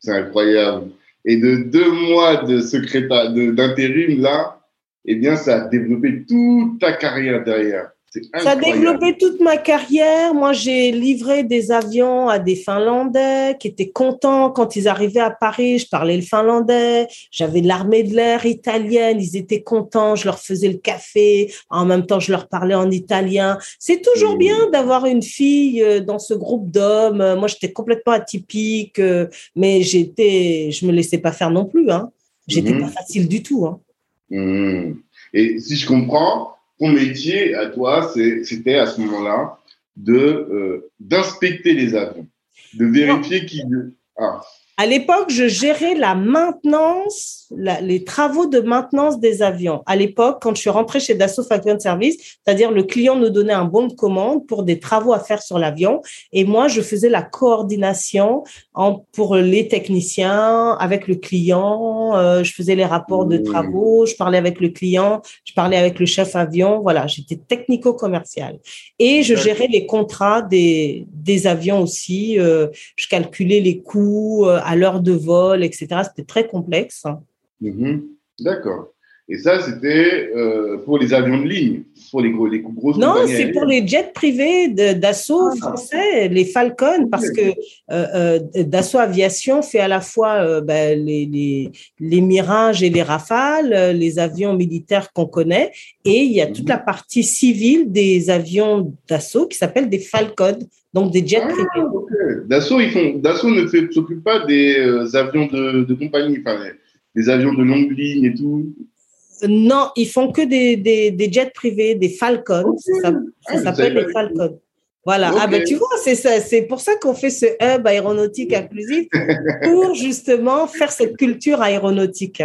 C'est incroyable. Et de deux mois de secrétaire, d'intérim, là, eh bien, ça a développé toute ta carrière derrière.
Ça a développé toute ma carrière. Moi, j'ai livré des avions à des Finlandais qui étaient contents quand ils arrivaient à Paris. Je parlais le finlandais. J'avais l'armée de l'air italienne. Ils étaient contents. Je leur faisais le café. En même temps, je leur parlais en italien. C'est toujours mmh. bien d'avoir une fille euh, dans ce groupe d'hommes. Moi, j'étais complètement atypique, euh, mais j'étais, je me laissais pas faire non plus. Hein. J'étais mmh. pas facile du tout. Hein.
Mmh. Et si je comprends, ton métier à toi, c'était à ce moment-là de euh, d'inspecter les avions, de vérifier qu'ils.
Ah. À l'époque, je gérais la maintenance, les travaux de maintenance des avions. À l'époque, quand je suis rentrée chez Dassault Falcon Service, c'est-à-dire le client nous donnait un bon de commande pour des travaux à faire sur l'avion, et moi, je faisais la coordination en, pour les techniciens avec le client. Euh, je faisais les rapports de mmh. travaux, je parlais avec le client, je parlais avec le chef avion. Voilà, j'étais technico-commercial et je gérais les contrats des des avions aussi. Euh, je calculais les coûts. Euh, à l'heure de vol, etc. C'était très complexe.
Mhm. D'accord. Et ça, c'était euh, pour les avions de ligne, pour les, gros, les grosses
Non, c'est pour les jets privés d'assaut ah. français, les Falcon, parce que euh, euh Dassault Aviation fait à la fois ben, les, les, les, Mirages et les Rafales, les avions militaires qu'on connaît, et il y a toute mhm. la partie civile des avions d'assaut qui s'appelle des Falcon, donc des jets ah, privés.
Dassault, ils font, Dassault ne s'occupe pas des avions de, de compagnie, enfin, des avions de longue ligne et tout.
Non, ils font que des, des, jets privés, des Falcons. Ça, ah, s'appelle les Falcons. Voilà. Ah ben tu vois, c'est ça, c'est pour ça qu'on fait ce hub aéronautique inclusif pour justement faire cette culture aéronautique.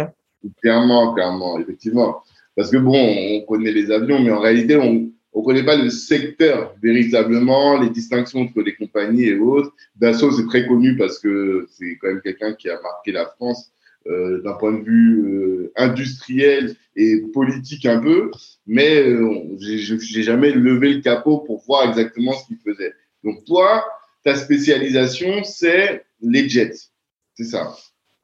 Clairement, clairement, effectivement. Parce que bon, on connaît les avions, mais en réalité, on ne connaît pas le secteur véritablement, les distinctions entre les compagnies et autres. Dassault, c'est très connu parce que c'est quand même quelqu'un qui a marqué la France d'un point de vue euh, industriel et politique un peu, mais euh, j'ai jamais levé le capot pour voir exactement ce qu'il faisait. Donc toi, ta spécialisation, c'est les jets, c'est ça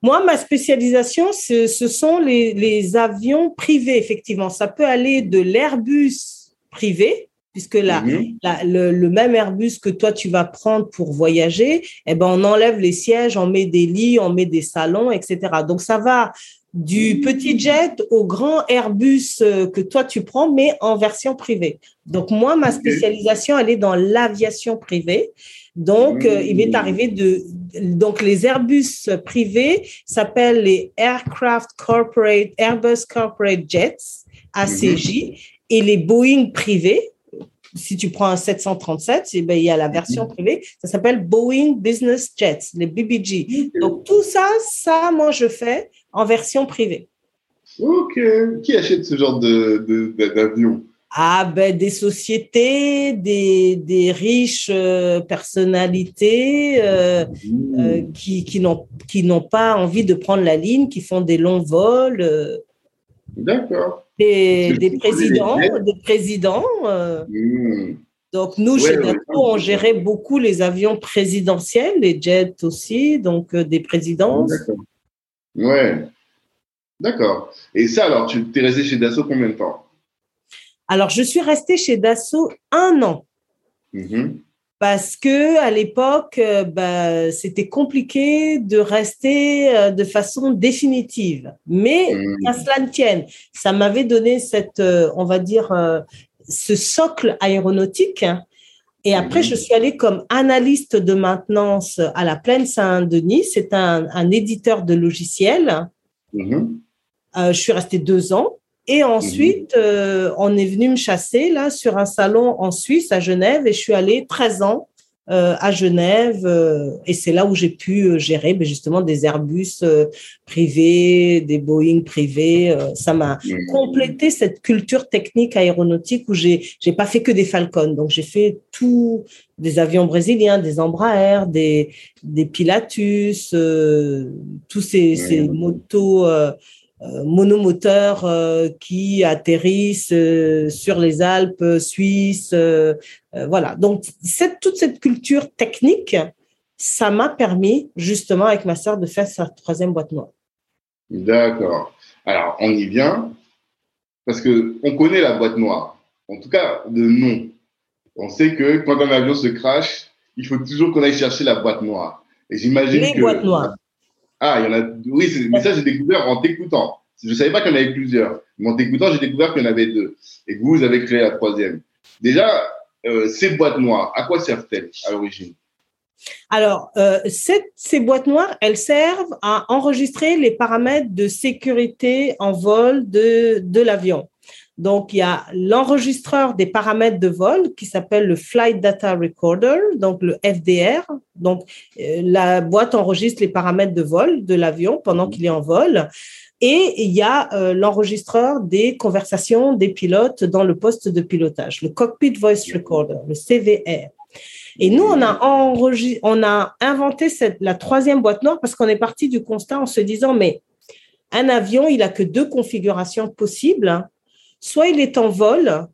moi, ma spécialisation, ce, sont les, avions privés, effectivement. Ça peut aller de l'Airbus privé, puisque la, mhm. le, même Airbus que toi tu vas prendre pour voyager, eh ben on enlève les sièges, on met des lits, on met des salons, etc. Donc ça va du mhm. petit jet au grand Airbus euh, que toi tu prends, mais en version privée. Donc moi, ma spécialisation, elle est dans l'aviation privée. Donc, euh, il m'est mhm. arrivé de donc les Airbus privés s'appellent les Aircraft Corporate Airbus Corporate Jets ACJ et les Boeing privés si tu prends un 737, eh ben, il y a la version mhm. privée, ça s'appelle Boeing Business Jets, les BBG. Donc tout ça, ça, moi, je fais en version privée.
Ok. Qui achète ce genre d'avion de,
ah ben des sociétés, des, des riches euh, personnalités euh, mmh. euh, qui, qui n'ont qui n'ont pas envie de prendre la ligne, qui font des longs vols.
D'accord
des, présidents, des présidents. Euh. Hmm. Donc, nous, chez Dassault, on gérait beaucoup les avions présidentiels, les jets aussi, donc euh, des présidences.
Ouais. D'accord. Et ça, alors, tu es resté chez Dassault combien de temps?
Alors, je suis restée chez Dassault un an. Mm-hmm parce que à l'époque, euh, bah, c'était compliqué de rester euh, de façon définitive. Mais mmh. à cela ne tienne, ça m'avait donné cette, euh, on va dire, ce socle aéronautique. Et après, mmh. je suis allée comme analyste de maintenance à la Plaine Saint-Denis. C'est un, un, éditeur de logiciels. Mmh. je suis restée deux ans. Et ensuite, mhm. euh, on est venu me chasser là sur un salon en Suisse, à Genève, et je suis allée 13 ans euh, à Genève euh, et c'est là où j'ai pu euh, gérer ben, justement des Airbus privés, des Boeing privés. ça m'a mmh. complété cette culture technique aéronautique où j'ai j'ai pas fait que des Falcons, donc j'ai fait tout des avions brésiliens, des Embraer, des des Pilatus, tous ces, ces motos euh, monomoteurs euh, qui atterrissent euh, sur les Alpes suisses. voilà. Donc, cette, toute cette culture technique, ça m'a permis justement avec ma sœur de faire sa troisième boîte noire.
D'accord. Alors, on y vient parce que on connaît la boîte noire. En tout cas, de nom. On sait que quand un avion se crache, il faut toujours qu'on aille chercher la boîte noire. Et j'imagine
que. Les boîtes noires.
Ah, il y en a. Oui, mais ça, j'ai découvert en t'écoutant. Je ne savais pas qu'il y en avait plusieurs. Mais en t'écoutant, j'ai découvert qu'il y en avait deux. Et que vous avez créé la troisième. Déjà, euh, ces boîtes noires, à quoi servent-elles à l'origine?
Alors, euh, ces boîtes noires, elles servent à enregistrer les paramètres de sécurité en vol de, de l'avion. Donc, il y a l'enregistreur des paramètres de vol qui s'appelle le Flight Data Recorder, donc le FDR. Donc, euh, la boîte enregistre les paramètres de vol de l'avion pendant qu'il est en vol. Et il y a euh, l'enregistreur des conversations des pilotes dans le poste de pilotage, le Cockpit Voice Recorder, le CVR. Et nous, on a, on a inventé cette, la troisième boîte noire parce qu'on est parti du constat en se disant, mais un avion, il a que deux configurations possibles soit il est en vol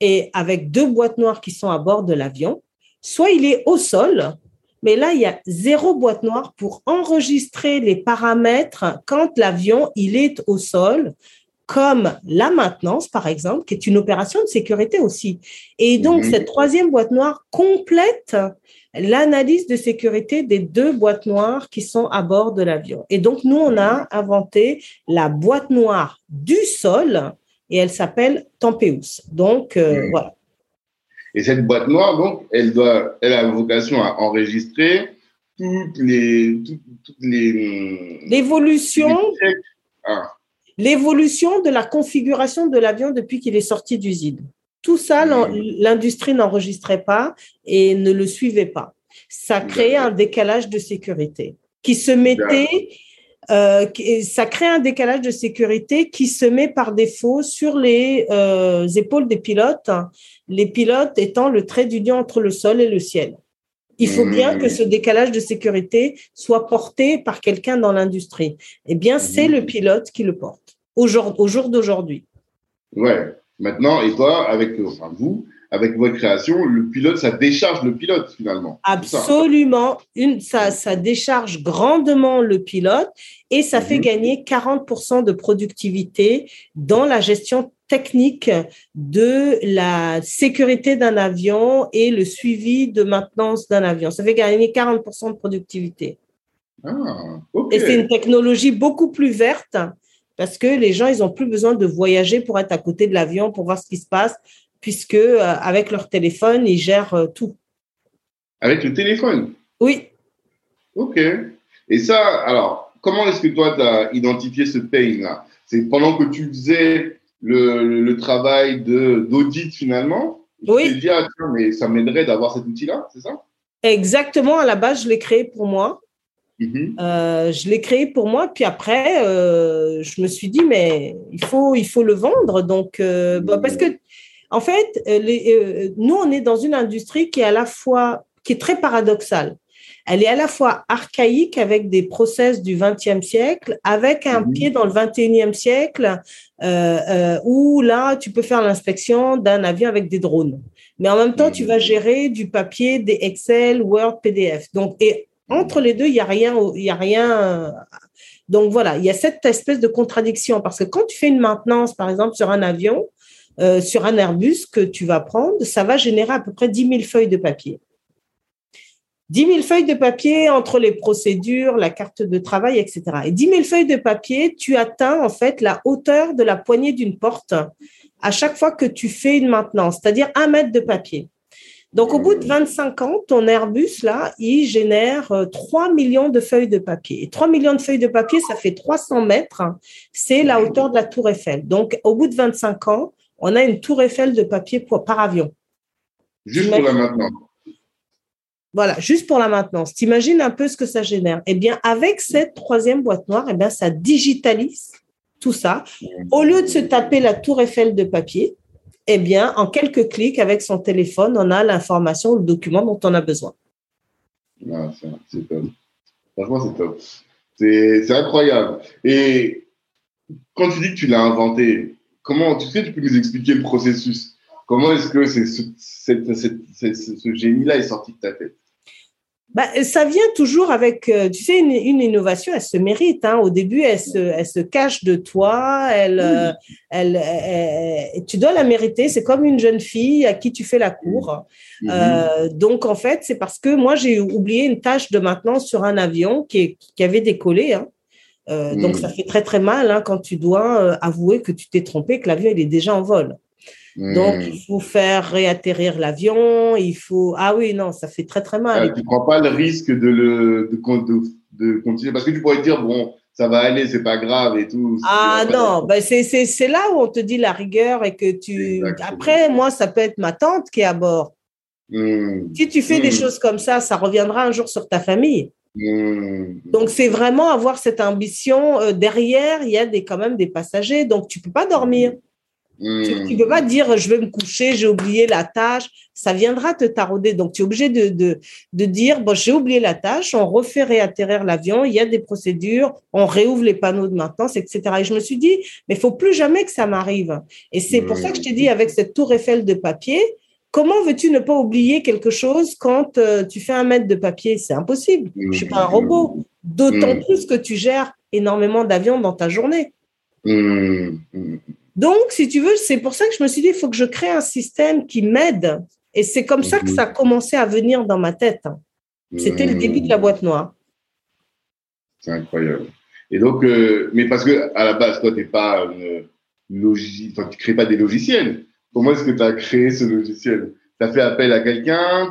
et avec deux boîtes noires qui sont à bord de l'avion, soit il est au sol, mais là, il y a zéro boîte noire pour enregistrer les paramètres quand l'avion, il est au sol, comme la maintenance, par exemple, qui est une opération de sécurité aussi. Et donc, mhm. cette troisième boîte noire complète l'analyse de sécurité des deux boîtes noires qui sont à bord de l'avion. Et donc, nous, on a inventé la boîte noire du sol et elle s'appelle Tempeus. Donc, euh, voilà.
Et cette boîte noire, donc, elle, doit, elle a vocation à enregistrer toutes les. Toutes, les
L'évolution. Ah. L'évolution de la configuration de l'avion depuis qu'il est sorti d'usine. Tout ça, l'industrie n'enregistrait pas et ne le suivait pas. Ça créait un décalage de sécurité qui se mettait euh, ça crée un décalage de sécurité qui se met par défaut sur les euh, épaules des pilotes, les pilotes étant le trait d'union entre le sol et le ciel. Il faut bien que ce décalage de sécurité soit porté par quelqu'un dans l'industrie. Eh bien, c'est le pilote qui le porte au jour, au jour d'aujourd'hui.
Ouais. Maintenant, et toi, avec enfin, vous, avec votre création, le pilote, ça décharge le pilote finalement.
Absolument. Une, ça, ça décharge grandement le pilote et ça fait mhm. gagner 40% de productivité dans la gestion technique de la sécurité d'un avion et le suivi de maintenance d'un avion. Ça fait gagner 40% de productivité. Ah, Et c'est une technologie beaucoup plus verte parce que les gens, ils n'ont plus besoin de voyager pour être à côté de l'avion, pour voir ce qui se passe puisque euh, avec leur téléphone, ils gèrent euh, tout.
Avec le téléphone?
Oui.
Ok. Et ça, alors, comment est-ce que toi, tu as identifié ce pain-là? C'est pendant que tu faisais le, le travail d'audit finalement?
Oui. Tu
t'es dit, ah, tiens, mais ça m'aiderait d'avoir cet outil-là, c'est ça?
Exactement. À la base, je l'ai créé pour moi. Mm-hmm. Euh, je l'ai créé pour moi, puis après, je me suis dit, mais il faut, il faut le vendre. Donc, bah, parce que en fait, euh, euh, nous, on est dans une industrie qui est à la fois, qui est très paradoxale. Elle est à la fois archaïque avec des process du XXe siècle, avec un mhm. pied dans le XXIe siècle, euh, où là, tu peux faire l'inspection d'un avion avec des drones. Mais en même temps, tu vas mhm. gérer du papier, des Excel, Word, PDF. Donc, et entre les deux, il y a rien, il y a rien. Donc voilà, il y a cette espèce de contradiction parce que quand tu fais une maintenance, par exemple, sur un avion, euh, sur un Airbus que tu vas prendre, ça va générer à peu près 10 000 feuilles de papier. 10 000 feuilles de papier entre les procédures, la carte de travail, etc. Et 10 000 feuilles de papier, tu atteins en fait la hauteur de la poignée d'une porte à chaque fois que tu fais une maintenance, c'est-à-dire un mètre de papier. Donc, au bout de 25 ans, ton Airbus, là, il génère 3 euh, millions de feuilles de papier. Et 3 millions de feuilles de papier, ça fait 300 mètres. C'est la hauteur de la tour Eiffel. Donc, au bout de 25 ans, on a une tour Eiffel de papier par avion.
Juste pour la maintenance.
Voilà, juste pour la maintenance. T'imagines un peu ce que ça génère. Eh bien, avec cette troisième boîte noire, eh bien, ça digitalise tout ça. Au lieu de se taper la tour Eiffel de papier, eh bien, en quelques clics avec son téléphone, on a l'information, le document dont on a besoin.
Ah, c'est top. Franchement, c'est top. C'est incroyable. Et quand tu dis que tu l'as inventé, comment, tu sais, tu peux nous expliquer le processus? Comment est-ce que ce, ce génie-là est sorti de ta tête?
Bah, ça vient toujours avec, euh, tu sais, une, une, innovation, elle se mérite. Hein. Au début, elle se, elle se cache de toi. Elle, euh, elle, tu dois la mériter. C'est comme une jeune fille à qui tu fais la cour. Mm-hmm. Euh, donc, en fait, c'est parce que moi, j'ai oublié une tâche de maintenance sur un avion qui, qui avait décollé. Hein. Euh, Donc, mm. ça fait très, très mal hein, quand tu dois euh, avouer que tu t'es trompé, que l'avion, il est déjà en vol. Donc, hmm. il faut faire réatterrir l'avion, il faut... Ah oui, non, ça fait très, très mal.
Ah, tu ne prends pas le risque de, le, de, de, continuer parce que tu pourrais dire, bon, ça va aller, c'est pas grave et tout.
Ah non, ben c'est là où on te dit la rigueur et que tu... Après, moi, ça peut être ma tante qui est à bord. Hmm. Si tu fais des hmm. choses comme ça, ça reviendra un jour sur ta famille. Donc, c'est vraiment avoir cette ambition. Euh, derrière, il y a des, quand même des passagers, donc tu peux pas dormir. Tu ne peux pas dire je vais me coucher, j'ai oublié la tâche. Ça viendra te tarauder. Donc, tu es obligé de, de, de dire bon, j'ai oublié la tâche, on refait réatterrir l'avion, il y a des procédures, on réouvre les panneaux de maintenance, etc. Et je me suis dit, mais il faut plus jamais que ça m'arrive. Et c'est pour ça que je t'ai dit, avec cette tour Eiffel de papier, comment veux-tu ne pas oublier quelque chose quand euh, tu fais un mètre de papier? C'est impossible. Je ne suis pas un robot. D'autant plus que tu gères énormément d'avions dans ta journée. Donc, si tu veux, c'est pour ça que je me suis dit, il faut que je crée un système qui m'aide. Et c'est comme ça que ça a commencé à venir dans ma tête. C'était le début de la boîte noire.
C'est incroyable. Et donc, euh, mais parce que à la base, toi, tu pas une tu ne crées pas des logiciels. Comment est-ce que tu as créé ce logiciel Tu as fait appel à quelqu'un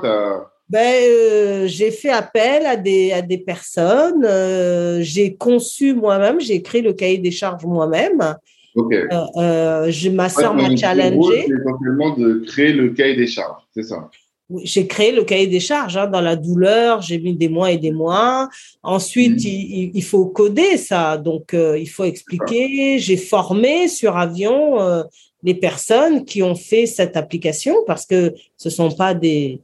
ben, euh, j'ai fait appel à des, à des personnes, euh, j'ai conçu moi-même, j'ai écrit le cahier des charges moi-même. Euh, euh, ma soeur m'a challengé.
C'est essentiellement de créer le cahier des charges, c'est ça?
J'ai créé le cahier des charges hein, dans la douleur, j'ai mis des mois et des mois. Ensuite, mm. il, il, faut coder ça, donc euh, il faut expliquer. J'ai formé sur avion euh, les personnes qui ont fait cette application parce que ce sont pas des,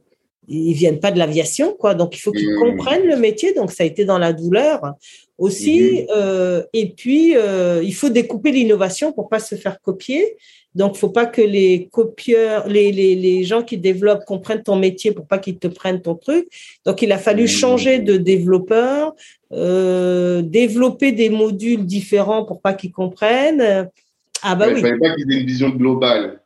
ils viennent pas de l'aviation, quoi. Donc il faut qu'ils mm. comprennent le métier. Donc ça a été dans la douleur aussi. Mm-hmm. Euh, et puis euh, il faut découper l'innovation pour pas se faire copier. Donc, faut pas que les copieurs, les, les, les, gens qui développent comprennent ton métier pour pas qu'ils te prennent ton truc. Donc, il a fallu mmh. changer de développeur, euh, développer des modules différents pour pas qu'ils comprennent.
Ah bah oui. Il fallait pas qu'ils aient une vision globale.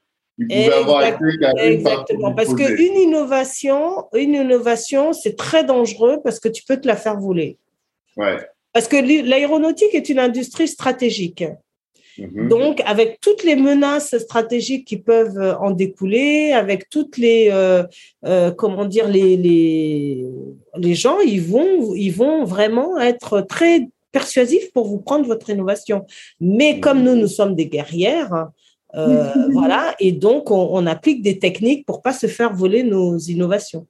Exactement, parce qu'une innovation, une innovation, c'est très dangereux parce que tu peux te la faire voler.
Ouais.
Parce que l'aéronautique est une industrie stratégique. Mhm. Donc, avec toutes les menaces stratégiques qui peuvent euh, en découler, avec toutes les, euh, euh, comment dire, les, les, les gens, ils vont, ils vont vraiment être très persuasifs pour vous prendre votre innovation. Mais comme nous, nous sommes des guerrières, mhm. voilà, et donc on, on, applique des techniques pour pas se faire voler nos innovations.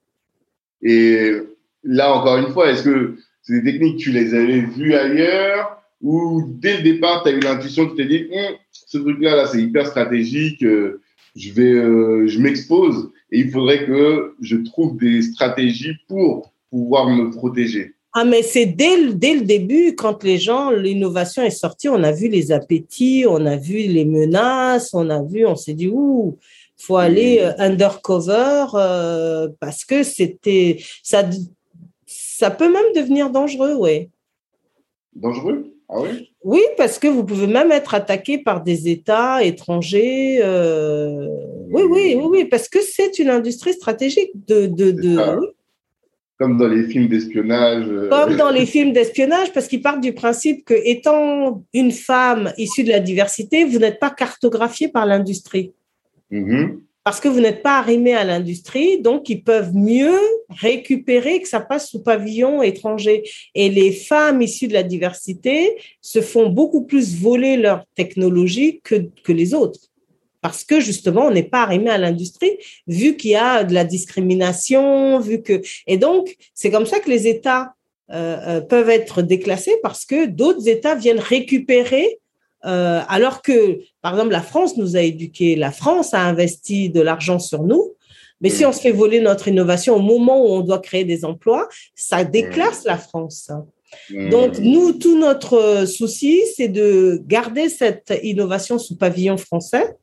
Et là, encore une fois, est-ce que ces techniques, tu les avais vues ailleurs ou dès le départ, tu as eu l'intuition, tu t'es dit, hum, ce truc-là, là, c'est hyper stratégique, euh, je vais, euh, je m'expose et il faudrait que je trouve des stratégies pour pouvoir me protéger.
Ah, mais c'est dès, le, dès le début, quand les gens, l'innovation est sortie, on a vu les appétits, on a vu les menaces, on a vu, on s'est dit, ouh, faut aller euh, undercover parce que c'était, ça, ça peut même devenir dangereux, ouais.
Dangereux? Ah
oui? Parce que vous pouvez même être attaqué par des États étrangers. Euh, oui, oui, oui, oui, parce que c'est une industrie stratégique de. de,
Comme dans les films d'espionnage.
Euh. Comme dans les films d'espionnage, parce qu'ils partent du principe que, étant une femme issue de la diversité, vous n'êtes pas cartographié par l'industrie. Mm-hmm parce que vous n'êtes pas arrimé à l'industrie, donc ils peuvent mieux récupérer que ça passe sous pavillon étranger. Et les femmes issues de la diversité se font beaucoup plus voler leur technologie que, que les autres. Parce que justement, on n'est pas arrimé à l'industrie, vu qu'il y a de la discrimination, vu que... Et donc, c'est comme ça que les États euh, euh, peuvent être déclassés parce que d'autres États viennent récupérer, euh, alors que, par exemple, la France nous a éduqués, la France a investi de l'argent sur nous, mais si mm. on se fait voler notre innovation au moment où on doit créer des emplois, ça déclasse la France. Mm. Donc, nous, tout notre souci, c'est de garder cette innovation sous pavillon français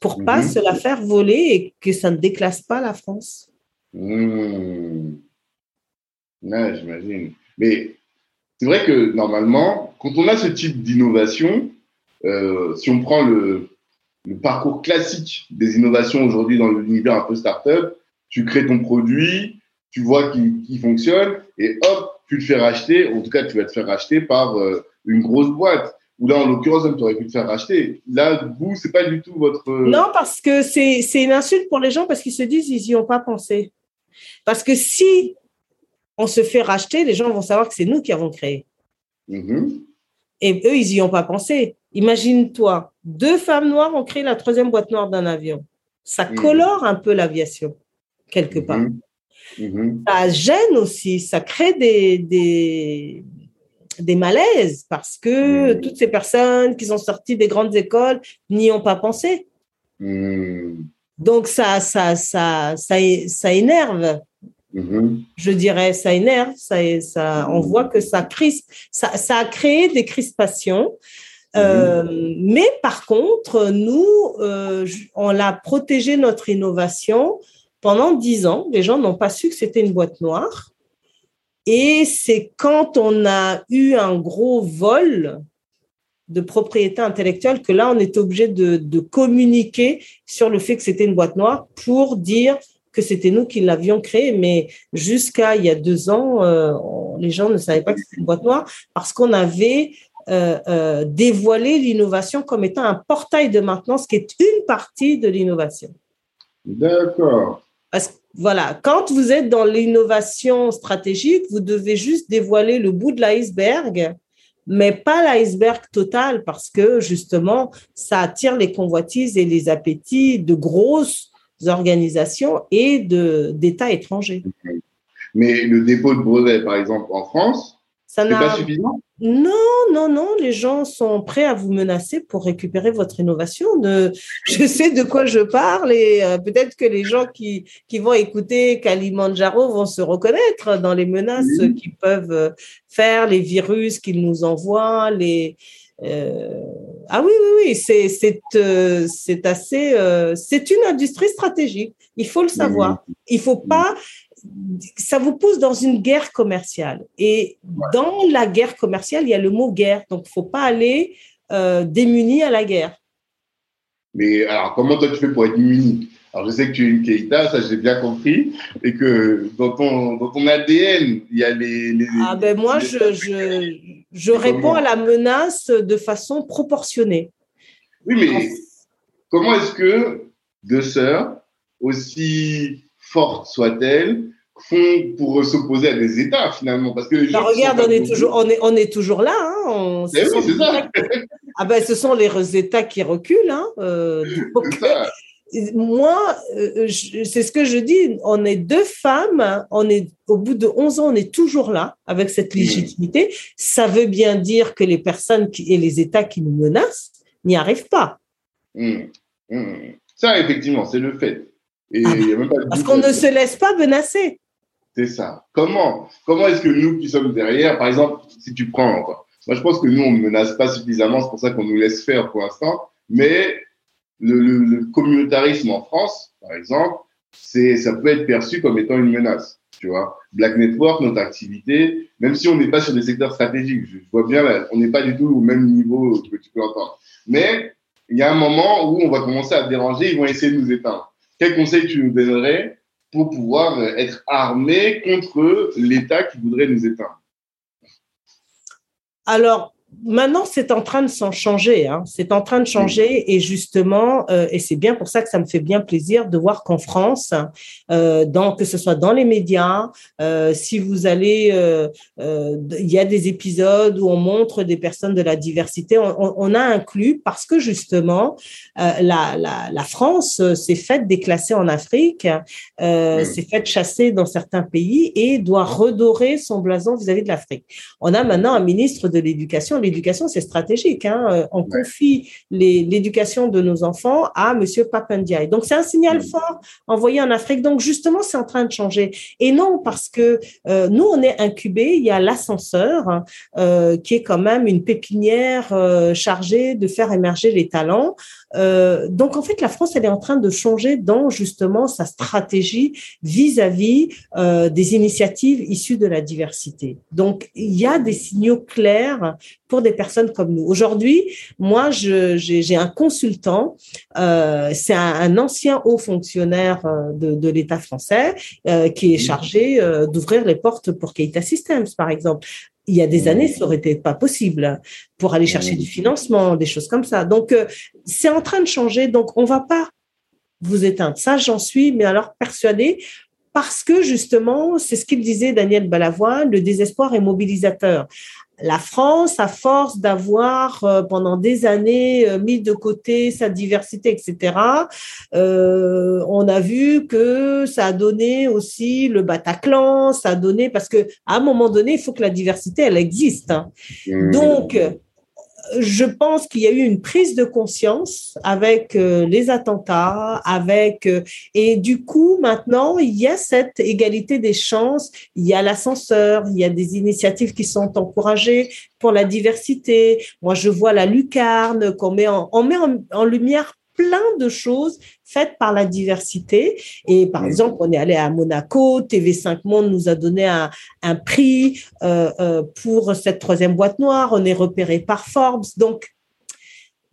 pour pas mhm. se la faire voler et que ça ne déclasse pas la France.
Mmh. j'imagine. Mais c'est vrai que normalement, quand on a ce type d'innovation, euh, si on prend le, parcours classique des innovations aujourd'hui dans l'univers un peu startup, tu crées ton produit, tu vois qu'il fonctionne et hop, tu te fais racheter. En tout cas, tu vas te faire racheter par euh, une grosse boîte. Ou là, en l'occurrence, tu aurais pu te faire racheter. Là, vous, c'est pas du tout votre.
Non, parce que c'est une insulte pour les gens parce qu'ils se disent ils n'y ont pas pensé. Parce que si on se fait racheter, les gens vont savoir que c'est nous qui avons créé. Mm-hmm. Et eux, ils n'y ont pas pensé. Imagine-toi, deux femmes noires ont créé la troisième boîte noire d'un avion. Ça mm. colore un peu l'aviation, quelque part. Mm-hmm. Mm-hmm. Ça gêne aussi, ça crée des, des, des malaises parce que mmh. toutes ces personnes qui sont sorties des grandes écoles n'y ont pas pensé. Mmh. Donc ça, ça, ça, ça, ça énerve. Mmh. Je dirais, ça énerve. Ça, ça, on voit que ça crispe. Ça, ça a créé des crispations. Euh, mais par contre, nous, euh, on a protégé notre innovation pendant dix ans. Les gens n'ont pas su que c'était une boîte noire. Et c'est quand on a eu un gros vol de propriété intellectuelle que là, on est obligé de, communiquer sur le fait que c'était une boîte noire pour dire que c'était nous qui l'avions créée. Mais jusqu'à il y a deux ans, euh, les gens ne savaient pas que c'était une boîte noire parce qu'on avait euh, euh, dévoilé l'innovation comme étant un portail de maintenance qui est une partie de l'innovation.
D'accord.
Parce voilà, quand vous êtes dans l'innovation stratégique, vous devez juste dévoiler le bout de l'iceberg, mais pas l'iceberg total, parce que justement, ça attire les convoitises et les appétits de grosses organisations et d'États étrangers.
Mais le dépôt de brevets, par exemple, en France, ça n'est pas suffisant?
Non, non, non. Les gens sont prêts à vous menacer pour récupérer votre innovation. je sais de quoi je parle et euh, peut-être que les gens qui, qui vont écouter Kalimandjaro vont se reconnaître dans les menaces qu'ils peuvent euh, faire, les virus qu'ils nous envoient, les. Euh, ah oui, oui, oui, c'est c'est assez. c'est une industrie stratégique. Il faut le savoir. Il faut pas ça vous pousse dans une guerre commerciale. Et dans la guerre commerciale, il y a le mot guerre. Donc, il ne faut pas aller euh, démuni à la guerre.
Mais alors, comment toi tu fais pour être muni? Alors, je sais que tu es une Keita, ça j'ai bien compris, et que dans ton, dans ton ADN, il y a les.
ah ben moi, je, je, je réponds à la menace de façon proportionnée.
Oui, mais comment est-ce que deux sœurs, aussi fortes soient-elles, font pour s'opposer à des États finalement parce que
bah, regarde on est toujours on est on est toujours là hein,
eh oui, ça.
ah ben ce sont les États qui reculent hein, euh, moi euh, c'est ce que je dis on est deux femmes on est au bout de 11 ans on est toujours là avec cette mmh. légitimité ça veut bien dire que les personnes qui, et les États qui nous menacent n'y arrivent pas
mmh. Mmh. ça effectivement c'est le fait
et ah, même pas parce qu'on ne se laisse pas menacer
c'est ça. Comment, comment est-ce que nous qui sommes derrière, par exemple, si tu prends, moi je pense que nous, on ne menace pas suffisamment, c'est pour ça qu'on nous laisse faire pour l'instant, mais le, communautarisme en France, par exemple, c'est, ça peut être perçu comme étant une menace. Tu vois, Black Network, notre activité, même si on n'est pas sur des secteurs stratégiques, je, vois bien, on n'est pas du tout au même niveau que tu peux entendre. Mais il y a un moment où on va commencer à déranger, ils vont essayer de nous éteindre. Quel conseil tu nous donnerais pour pouvoir être armés contre l'État qui voudrait nous éteindre?
Alors, maintenant, c'est en train de s'en changer. Hein. C'est en train de changer et justement, euh, et c'est bien pour ça que ça me fait bien plaisir de voir qu'en France, euh, dans, que ce soit dans les médias, euh, si vous allez, il y a des épisodes où on montre des personnes de la diversité. On, on a inclus parce que justement, la, la, la, France s'est faite déclasser en Afrique, s'est faite chasser dans certains pays et doit redorer son blason vis-à-vis -vis de l'Afrique. On a maintenant un ministre de l'éducation l'éducation, c'est stratégique. Hein. Euh, on confie l'éducation de nos enfants à Monsieur Papandiaï. Donc, c'est un signal fort envoyé en Afrique. Donc, justement, c'est en train de changer. Et non, parce que euh, nous, on est incubés. Il y a l'ascenseur, hein, euh, qui est quand même une pépinière chargée de faire émerger les talents. donc, en fait, la France, elle est en train de changer dans justement sa stratégie vis-à-vis des initiatives issues de la diversité. Donc, il y a des signaux clairs pour des personnes comme nous. Aujourd'hui, moi, j'ai un consultant, euh, c'est un, ancien haut fonctionnaire euh, de, de l'État français euh, qui est chargé euh, d'ouvrir les portes pour Keita Systems, par exemple. Il y a des années, ça aurait été pas possible pour aller chercher du financement, des choses comme ça. Donc, c'est en train de changer. Donc, on va pas vous éteindre. Ça, j'en suis, mais alors persuadée parce que justement, c'est ce qu'il disait Daniel Balavoine, le désespoir est mobilisateur la France, à force d'avoir euh, pendant des années euh, mis de côté sa diversité, etc., euh, on a vu que ça a donné aussi le Bataclan, ça a donné parce que à un moment donné, il faut que la diversité elle existe. Hein. Mmh. Donc je pense qu'il y a eu une prise de conscience avec euh, les attentats, avec euh, et du coup maintenant il y a cette égalité des chances, il y a l'ascenseur, il y a des initiatives qui sont encouragées pour la diversité. Moi je vois la lucarne qu'on met en, on met en lumière plein de choses faites par la diversité. Et par exemple, on est allé à Monaco, TV5 Monde nous a donné un, un prix euh, euh, pour cette troisième boîte noire. On est repéré par Forbes. Donc,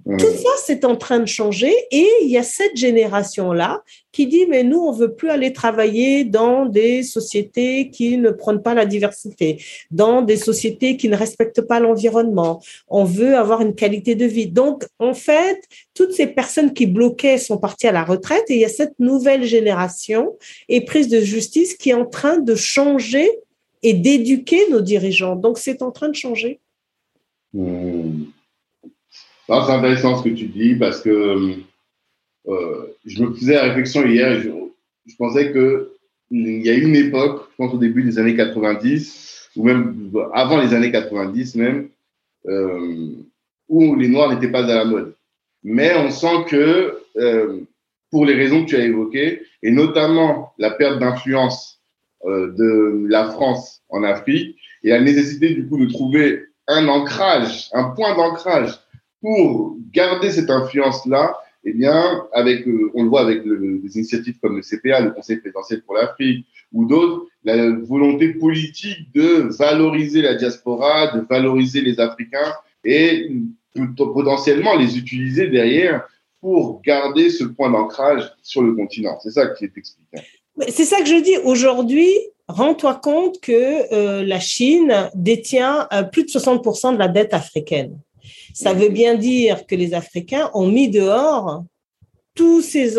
tout ça, c'est en train de changer et il y a cette génération-là qui dit, mais nous, on veut plus aller travailler dans des sociétés qui ne prennent pas la diversité, dans des sociétés qui ne respectent pas l'environnement. On veut avoir une qualité de vie. Donc, en fait, toutes ces personnes qui bloquaient sont parties à la retraite et il y a cette nouvelle génération et prise de justice qui est en train de changer et d'éduquer nos dirigeants. Donc, c'est en train de changer.
Mmh c'est intéressant ce que tu dis parce que euh, je me faisais la réflexion hier je, pensais que il y a une époque, je pense au début des années 90 ou même avant les années 90 même, euh, où les Noirs n'étaient pas à la mode. Mais on sent que euh, pour les raisons que tu as évoquées et notamment la perte d'influence de la France en Afrique et la nécessité du coup de trouver un ancrage, un point d'ancrage pour garder cette influence-là, eh bien, avec, euh, on le voit avec des initiatives comme le CPA, le Conseil présidentiel pour l'Afrique, ou d'autres, la volonté politique de valoriser la diaspora, de valoriser les Africains et potentiellement les utiliser derrière pour garder ce point d'ancrage sur le continent. C'est ça qui est expliqué.
C'est ça que je dis. Aujourd'hui, rends-toi compte que euh, la Chine détient euh, plus de 60% de la dette africaine. Ça veut bien dire que les Africains ont mis dehors tous ces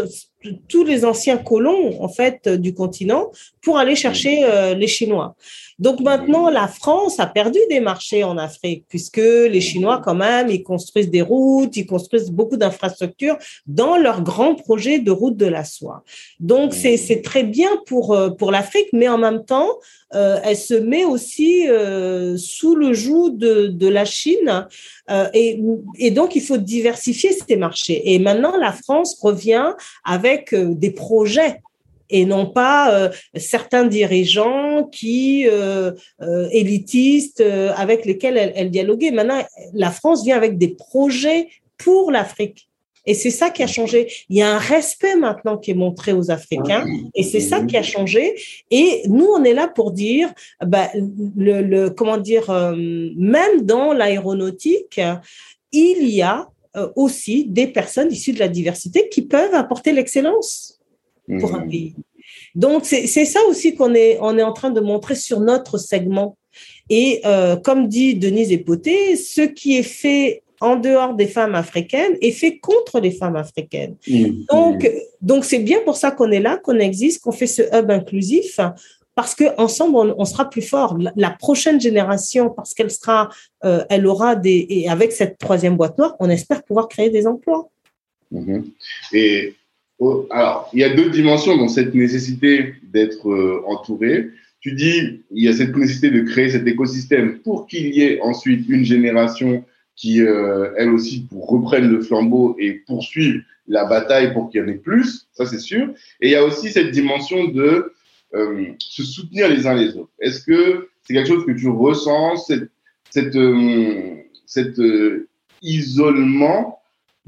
tous les anciens colons en fait du continent pour aller chercher euh, les Chinois. Donc maintenant, la France a perdu des marchés en Afrique puisque les Chinois, quand même, ils construisent des routes, ils construisent beaucoup d'infrastructures dans leurs grands projets de route de la soie. Donc c'est très bien pour euh, pour l'Afrique, mais en même temps, euh, elle se met aussi euh, sous le joug de, de la Chine et, et donc il faut diversifier ces marchés. Et maintenant, la France revient avec des projets et non pas euh, certains dirigeants qui euh, euh, élitistes avec lesquels elle, elle dialoguait. Maintenant, la France vient avec des projets pour l'Afrique. Et c'est ça qui a changé. Il y a un respect maintenant qui est montré aux Africains, et c'est ça qui a changé. Et nous, on est là pour dire, bah, le, le comment dire, même dans l'aéronautique, il y a aussi des personnes issues de la diversité qui peuvent apporter l'excellence pour un mmh. pays. Donc, c'est ça aussi qu'on est, on est en train de montrer sur notre segment Et euh, comme dit Denise Epoté, ce qui est fait en dehors des femmes africaines est fait contre les femmes africaines. Mmh. Donc, donc c'est bien pour ça qu'on est là, qu'on existe, qu'on fait ce hub inclusif parce que ensemble on, sera plus fort. La, prochaine génération, parce qu'elle sera, euh, elle aura des et avec cette troisième boîte noire, on espère pouvoir créer des emplois.
Mmh. Et alors, il y a deux dimensions dans cette nécessité d'être euh, entouré. Tu dis, il y a cette nécessité de créer cet écosystème pour qu'il y ait ensuite une génération qui, euh, elle aussi, pour reprenne le flambeau et poursuivre la bataille pour qu'il y en ait plus, ça c'est sûr. Et il y a aussi cette dimension de euh, se soutenir les uns les autres. Est-ce que c'est quelque chose que tu ressens, cette, cette, euh, cet euh, isolement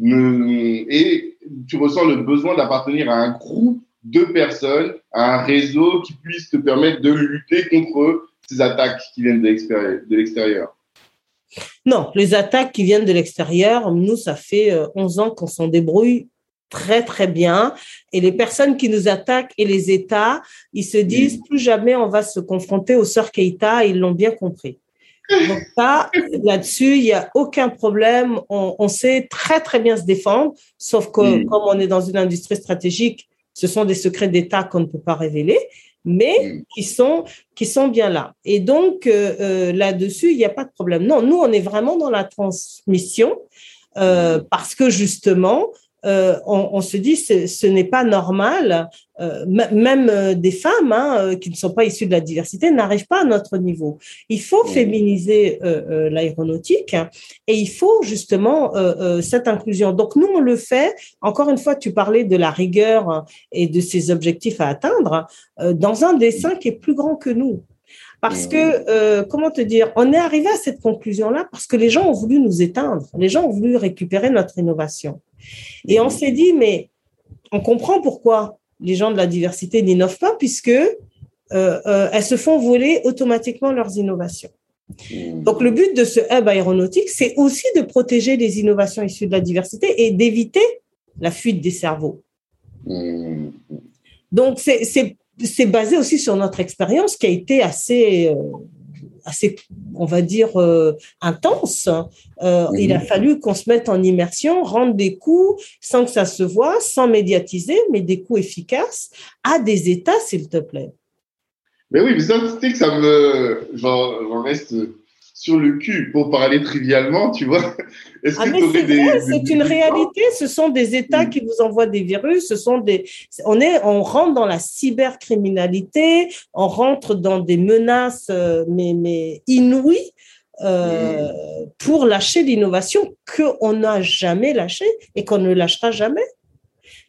et tu ressens le besoin d'appartenir à un groupe de personnes, à un réseau qui puisse te permettre de lutter contre ces attaques qui viennent de l'extérieur?
Non, les attaques qui viennent de l'extérieur, nous, ça fait 11 ans qu'on s'en débrouille très, très bien. Et les personnes qui nous attaquent et les États, ils se disent plus jamais on va se confronter aux sœurs Keïta, ils l'ont bien compris. Donc là-dessus, il n'y a aucun problème. On, sait très, très bien se défendre, sauf que mm. comme on est dans une industrie stratégique, ce sont des secrets d'État qu'on ne peut pas révéler mais mm. qui sont qui sont bien là. Et donc euh, euh, là-dessus, il n'y a pas de problème. Non, nous on est vraiment dans la transmission euh, mm. parce que justement, euh, on, se dit ce, ce n'est pas normal. Euh, même euh, des femmes hein, qui ne sont pas issues de la diversité n'arrivent pas à notre niveau. Il faut féminiser l'aéronautique et il faut justement cette inclusion. Donc nous on le fait. Encore une fois, tu parlais de la rigueur et de ses objectifs à atteindre dans un dessin qui est plus grand que nous. Parce que, comment te dire, on est arrivé à cette conclusion-là parce que les gens ont voulu nous éteindre, les gens ont voulu récupérer notre innovation. Et on s'est dit, mais on comprend pourquoi les gens de la diversité n'innovent pas, puisque euh, euh, elles se font voler automatiquement leurs innovations. Donc, le but de ce hub aéronautique, c'est aussi de protéger les innovations issues de la diversité et d'éviter la fuite des cerveaux. Donc, c'est basé aussi sur notre expérience qui a été assez, euh, assez, on va dire, euh, intense. Euh, il a fallu qu'on se mette en immersion, rendre des coups sans que ça se voit, sans médiatiser, mais des coups efficaces à des États, s'il te plaît.
Mais oui, mais ça, tu sais que ça me. J'en reste sur le cul pour parler trivialement, tu vois.
Est-ce ah, que c'est une réalité. Ce sont des États qui vous envoient des virus. Ce sont des. On est, on rentre dans la cybercriminalité. On rentre dans des menaces, euh, mais mais inouïes. Euh, pour lâcher l'innovation qu'on n'a jamais lâchée et qu'on ne lâchera jamais.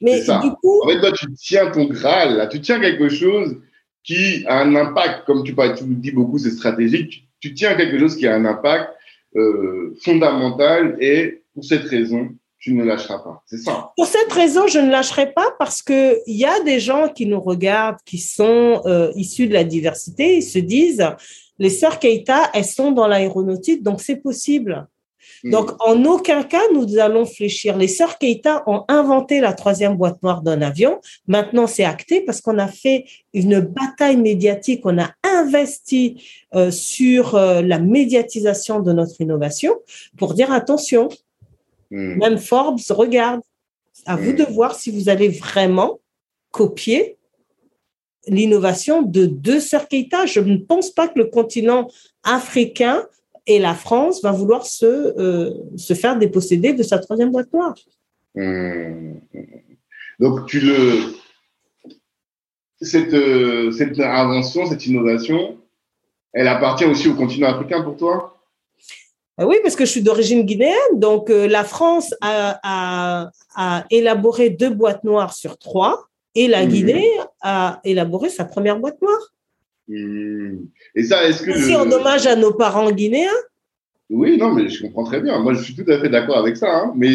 Mais du coup. En fait, toi, tu tiens ton Graal, là. Tu tiens quelque chose qui a un impact, comme tu, tu dis beaucoup, c'est stratégique tu tiens quelque chose qui a un impact euh, fondamental et pour cette raison, tu ne lâcheras pas. C'est ça.
Pour cette raison, je ne lâcherai pas parce que il y a des gens qui nous regardent, qui sont euh, issus de la diversité, ils se disent les sœurs Keita, elles sont dans l'aéronautique, donc c'est possible. Mm. Donc, en aucun cas, nous allons fléchir. Les sœurs Keita ont inventé la troisième boîte noire d'un avion. Maintenant, c'est acté parce qu'on a fait une bataille médiatique, on a investi euh, sur euh, la médiatisation de notre innovation pour dire attention. Mm. Même Forbes regarde. À vous mm. de voir si vous allez vraiment copier l'innovation de deux sœurs Keita. Je ne pense pas que le continent africain et la France va vouloir se, euh, se faire déposséder de sa troisième boîte noire.
Hmm. Donc, tu le, cette, euh, cette invention, cette innovation, elle appartient aussi au continent africain pour toi?
Ah oui, parce que je suis d'origine guinéenne. Donc, euh, la France a, a, a, élaboré deux boîtes noires sur trois et la hmm. Guinée a élaboré sa première boîte noire.
Et ça, est-ce que.
Aussi en hommage à nos parents guinéens
Oui, non, mais je comprends très bien. Moi, je suis tout à fait d'accord avec ça. Hein. Mais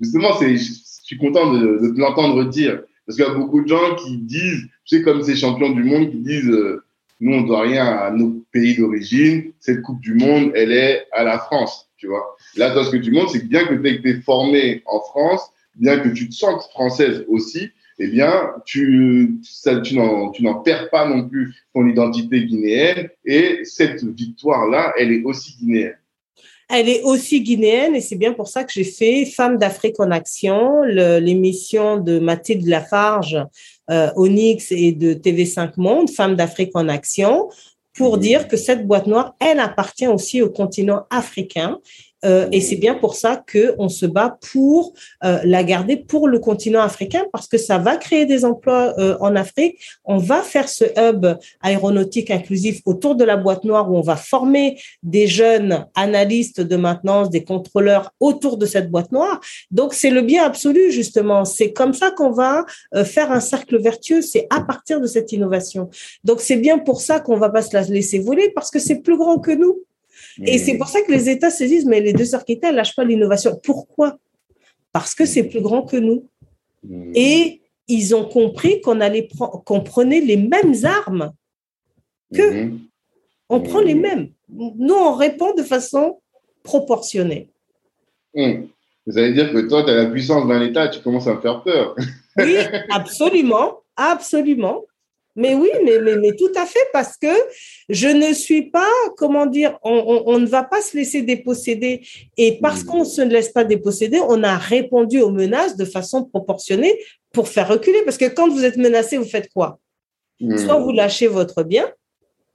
justement, je suis content de, de te l'entendre dire. Parce qu'il y a beaucoup de gens qui disent, tu sais, comme ces champions du monde qui disent, euh, nous, on ne doit rien à nos pays d'origine. Cette Coupe du Monde, elle est à la France, tu vois. Là, toi, ce que tu montres, c'est que bien que tu aies été formé en France, bien que tu te sentes française aussi, eh bien, tu, tu n'en perds pas non plus ton identité guinéenne. Et cette victoire-là, elle est aussi guinéenne.
Elle est aussi guinéenne et c'est bien pour ça que j'ai fait Femmes d'Afrique en action, l'émission de Mathilde Lafarge, euh, Onyx et de TV5 Monde, Femmes d'Afrique en action, pour dire que cette boîte noire, elle appartient aussi au continent africain euh, et c'est bien pour ça qu'on se bat pour euh, la garder pour le continent africain parce que ça va créer des emplois euh, en Afrique. On va faire ce hub aéronautique inclusif autour de la boîte noire où on va former des jeunes analystes de maintenance, des contrôleurs autour de cette boîte noire. Donc c'est le bien absolu justement. C'est comme ça qu'on va faire un cercle vertueux. C'est à partir de cette innovation. Donc c'est bien pour ça qu'on va pas se la laisser voler parce que c'est plus grand que nous. Et c'est pour ça que les États se disent, mais les deux sœurs ne lâchent pas l'innovation. Pourquoi? Parce que c'est plus grand que nous. Hmm. Et ils ont compris qu'on allait qu'on prenait les mêmes armes que hmm. on prend les hmm. mêmes. Nous, on répond de façon proportionnée.
Vous allez dire que toi, tu as la puissance d'un État, tu commences à me faire peur.
oui, absolument, absolument. Mais oui, mais, mais, mais, tout à fait, parce que je ne suis pas, comment dire, on, on, ne va pas se laisser déposséder. Et parce mmh. qu'on ne se laisse pas déposséder, on a répondu aux menaces de façon proportionnée pour faire reculer. Parce que quand vous êtes menacé, vous faites quoi? Mmh. Soit vous lâchez votre bien,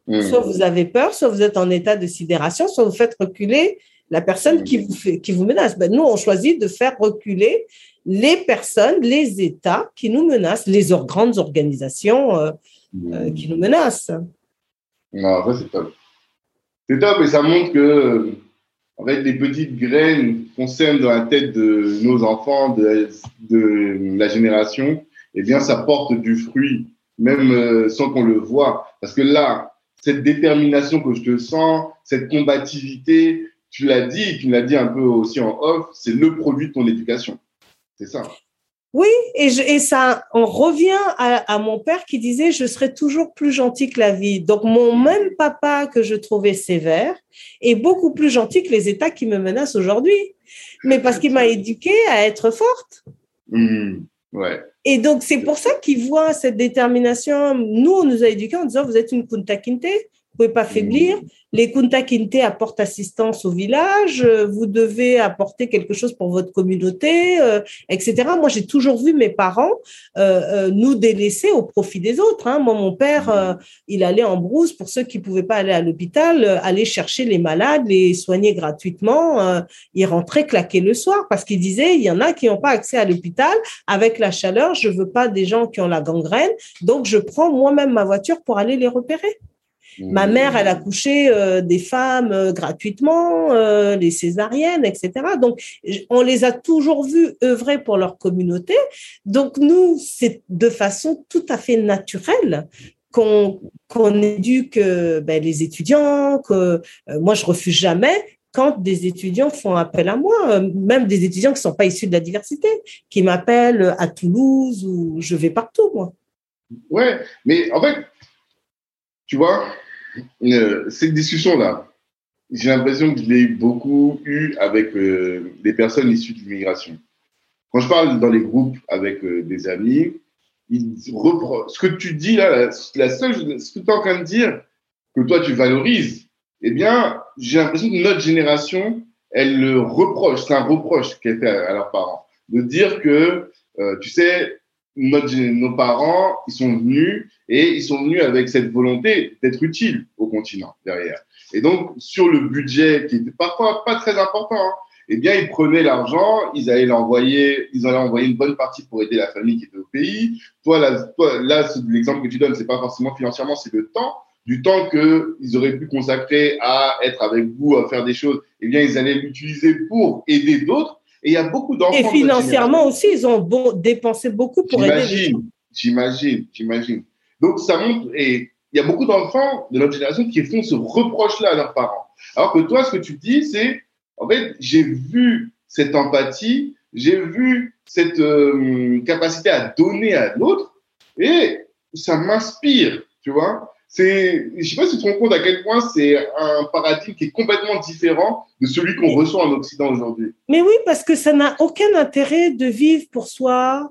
mmh. soit vous avez peur, soit vous êtes en état de sidération, soit vous faites reculer la personne qui vous, fait, qui vous menace. Ben, nous, on choisit de faire reculer les personnes, les États qui nous menacent, les grandes organisations euh, euh, qui nous menacent.
Non, ça c'est top. C'est top et ça montre que en fait, les petites graines qu'on sème dans la tête de nos enfants, de, la génération, eh bien, ça porte du fruit, même euh, sans qu'on le voit. Parce que là, cette détermination que je te sens, cette combativité, tu l'as dit, tu l'as dit un peu aussi en off, c'est le produit de ton éducation. C'est ça.
Oui, et, ça, on revient à, mon père qui disait je serai toujours plus gentil que la vie. Donc mon même papa que je trouvais sévère est beaucoup plus gentil que les États qui me menacent aujourd'hui. Mais parce qu'il m'a éduqué à être forte.
Mmh, ouais.
Et donc c'est pour ça qu'il voit cette détermination. Nous, on nous a éduqués en disant vous êtes une Kunta Kinte, pouvez pas faiblir. Les Kunta Kinte apportent assistance au village. Vous devez apporter quelque chose pour votre communauté, euh, etc. Moi, j'ai toujours vu mes parents euh, euh, nous délaisser au profit des autres. Hein. Moi, mon père, il allait en brousse pour ceux qui pouvaient pas aller à l'hôpital, aller chercher les malades, les soigner gratuitement. il rentrait claquer le soir parce qu'il disait il y en a qui n'ont pas accès à l'hôpital avec la chaleur. Je veux pas des gens qui ont la gangrène, donc je prends moi-même ma voiture pour aller les repérer. Ma mère, elle a couché euh, des femmes euh, gratuitement, euh, les césariennes, etc. Donc, on les a toujours vus œuvrer pour leur communauté. Donc, nous, c'est de façon tout à fait naturelle qu'on éduque ben, les étudiants, que moi, je refuse jamais quand des étudiants font appel à moi, même des étudiants qui ne sont pas issus de la diversité, qui m'appellent à Toulouse ou je vais partout, moi.
Ouais, mais en fait, tu vois, euh, cette discussion-là, j'ai l'impression que je l'ai beaucoup eu avec euh, des personnes issues de l'immigration. Quand je parle dans les groupes avec euh, des amis, ils ce que tu dis là, la seule, ce que tu es en train de dire, que toi tu valorises, eh bien, j'ai l'impression que notre génération, elle le reproche, c'est un reproche qu'elle fait à, leurs parents, de dire que, tu sais, notre, nos parents, ils sont venus et ils sont venus avec cette volonté d'être utiles au continent derrière. Et donc, sur le budget qui était parfois pas très important, hein, eh bien, ils prenaient l'argent, ils allaient l'envoyer, ils allaient envoyer une bonne partie pour aider la famille qui était au pays. Toi, là, toi, là l'exemple que tu donnes, c'est pas forcément financièrement, c'est le temps, du temps qu'ils auraient pu consacrer à être avec vous, à faire des choses. Eh bien, ils allaient l'utiliser pour aider d'autres. Et il y a beaucoup d'enfants.
Et financièrement aussi, ils ont dépensé beaucoup pour aider.
J'imagine, j'imagine, j'imagine. Donc, ça montre, et il y a beaucoup d'enfants de notre génération qui font ce reproche-là à leurs parents. Alors que toi, ce que tu dis, c'est, en fait, j'ai vu cette empathie, j'ai vu cette euh, capacité à donner à l'autre, et ça m'inspire, tu vois. C'est, je sais pas si tu te rends compte à quel point c'est un paradigme qui est complètement différent de celui qu'on reçoit en Occident aujourd'hui.
Mais oui, parce que ça n'a aucun intérêt de vivre pour soi,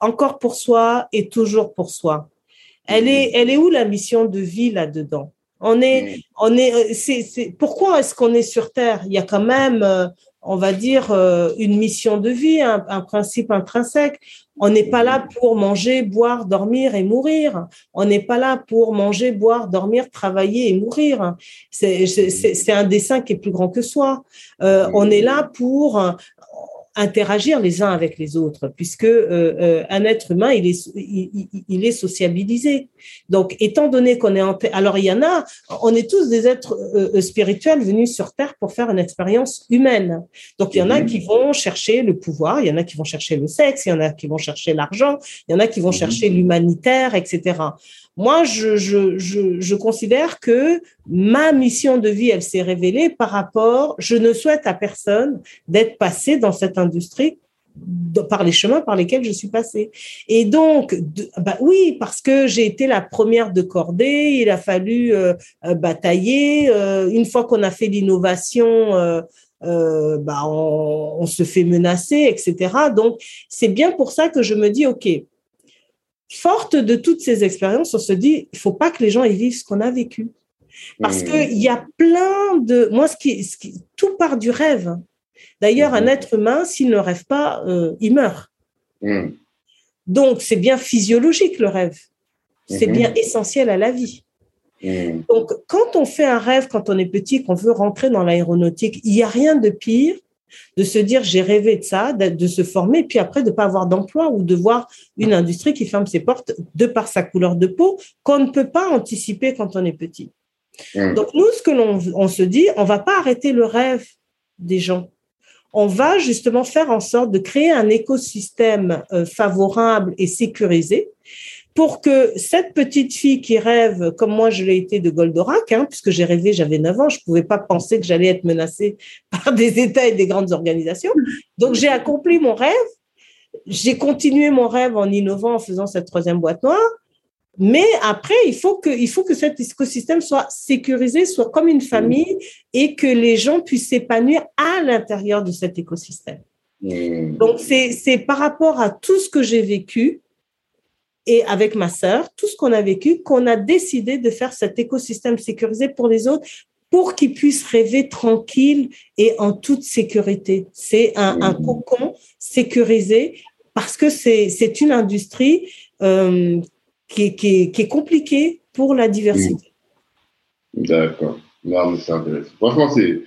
encore pour soi et toujours pour soi. Elle est, elle est où la mission de vie là-dedans On est, on est, euh, c'est, c'est, pourquoi est-ce qu'on est sur Terre? Il y a quand même, euh, on va dire, euh, une mission de vie, un, un principe intrinsèque. On n'est pas là pour manger, boire, dormir et mourir. On n'est pas là pour manger, boire, dormir, travailler et mourir. C'est, un dessin qui est plus grand que soi. Euh, on est là pour interagir les uns avec les autres, puisque euh, euh, un être humain, il est, il, est sociabilisé. Donc, étant donné qu'on est en... Alors, il y en a, on est tous des êtres euh, euh, spirituels venus sur Terre pour faire une expérience humaine. Donc, il y en a
Mhm.
qui vont chercher le pouvoir, il y en a qui vont chercher le sexe, il y en a qui vont chercher l'argent, il y en a qui vont
Mhm.
chercher l'humanitaire, etc. Moi, je, je, je, je considère que ma mission de vie, elle s'est révélée par rapport, je ne souhaite à personne d'être passé dans cette industrie par les chemins par lesquels je suis passée. Et donc, bah oui, parce que j'ai été la première de cordée, il a fallu euh, euh, batailler. Euh, une fois qu'on a fait l'innovation, bah on, on se fait menacer, etc. Donc, c'est bien pour ça que je me dis, OK, forte de toutes ces expériences, on se dit, il faut pas que les gens y vivent ce qu'on a vécu. Parce
Mhm.
qu'il y a plein de... Moi, ce qui, ce qui, tout part du rêve. D'ailleurs, un
Mhm.
être humain, s'il ne rêve pas, euh, il meurt.
Mhm.
Donc, c'est bien physiologique, le rêve. C'est bien essentiel à la vie. Donc, quand on fait un rêve, quand on est petit, qu'on veut rentrer dans l'aéronautique, il n'y a rien de pire de se dire j'ai rêvé de ça, de, de se former, puis après de ne pas avoir d'emploi ou de voir une industrie qui ferme ses portes de par sa couleur de peau, qu'on ne peut pas anticiper quand on est petit.
Mhm.
Donc, nous, ce que l'on on se dit, on va pas arrêter le rêve des gens. On va justement faire en sorte de créer un écosystème euh, favorable et sécurisé pour que cette petite fille qui rêve, comme moi je l'ai été de Goldorak, hein, puisque j'ai rêvé, j'avais 9 ans, je ne pouvais pas penser que j'allais être menacée par des États et des grandes organisations. Donc j'ai accompli mon rêve, j'ai continué mon rêve en innovant, en faisant cette troisième boîte noire. Mais après, il faut que, il faut que cet écosystème soit sécurisé, soit comme une famille et que les gens puissent s'épanouir à l'intérieur de cet écosystème.
Mhm.
Donc, c'est par rapport à tout ce que j'ai vécu et avec ma sœur, tout ce qu'on a vécu, qu'on a décidé de faire cet écosystème sécurisé pour les autres pour qu'ils puissent rêver tranquille et en toute sécurité. C'est un, un
Mhm.
cocon sécurisé parce que c'est c'est une industrie euh, qui, est- qui, est, qui est compliquée pour la diversité.
D'accord. Non, mais c'est intéressant. Franchement, c'est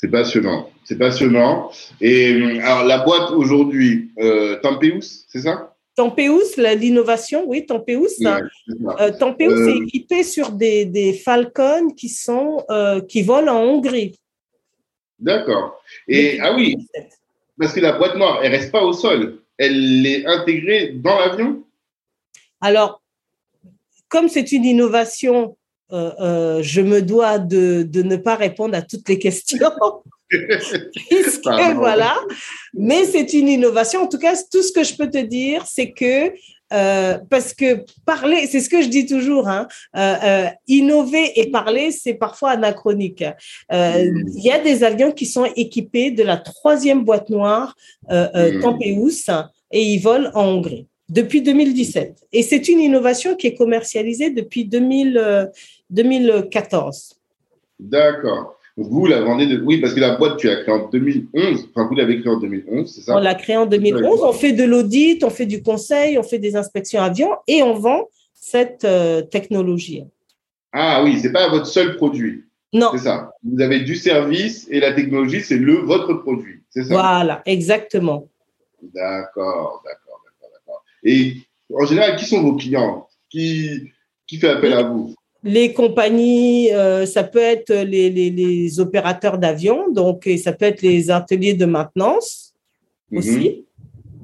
c'est passionnant. C'est passionnant. Et euh, alors, la boîte aujourd'hui, euh, Tempeus, c'est ça?
Tempeus, l'innovation, oui, Tempeus. hein.
Ouais, ça.
Euh, Tempeus
Euh,
est équipé sur des, des Falcons qui sont euh, qui volent en Hongrie.
D'accord. Et
Depuis
ah oui,
2017.
parce que la boîte noire, elle reste pas au sol. Elle est intégrée dans l'avion?
Alors, comme c'est une innovation, euh, euh, je me dois de, de ne pas répondre à toutes les questions. Puisque, voilà. Mais c'est une innovation. En tout cas, tout ce que je peux te dire, c'est que euh, parce que parler, c'est ce que je dis toujours, hein, euh, euh, innover et parler, c'est parfois anachronique. Il y a des avions qui sont équipés de la troisième boîte noire
Mhm.
Tempeus et ils volent en Hongrie depuis 2017. Et c'est une innovation qui est commercialisée depuis 2000, euh, 2014.
D'accord. Vous la vendez de... Oui, parce que la boîte, tu l'as créée en 2011. Enfin, vous l'avez créée en 2011, c'est ça?
On l'a créée en 2011. On fait de l'audit, on fait du conseil, on fait des inspections avions et on vend cette euh, technologie.
Ah oui, c'est pas votre seul produit.
Non,
C'est ça. Vous avez du service et la technologie, c'est le votre produit. C'est ça?
Voilà, exactement.
D'accord, d'accord. Et en général, qui sont vos clients? Qui, qui fait appel à vous?
Les compagnies, euh, ça peut être les, les, les opérateurs d'avions, donc et ça peut être les ateliers de maintenance aussi.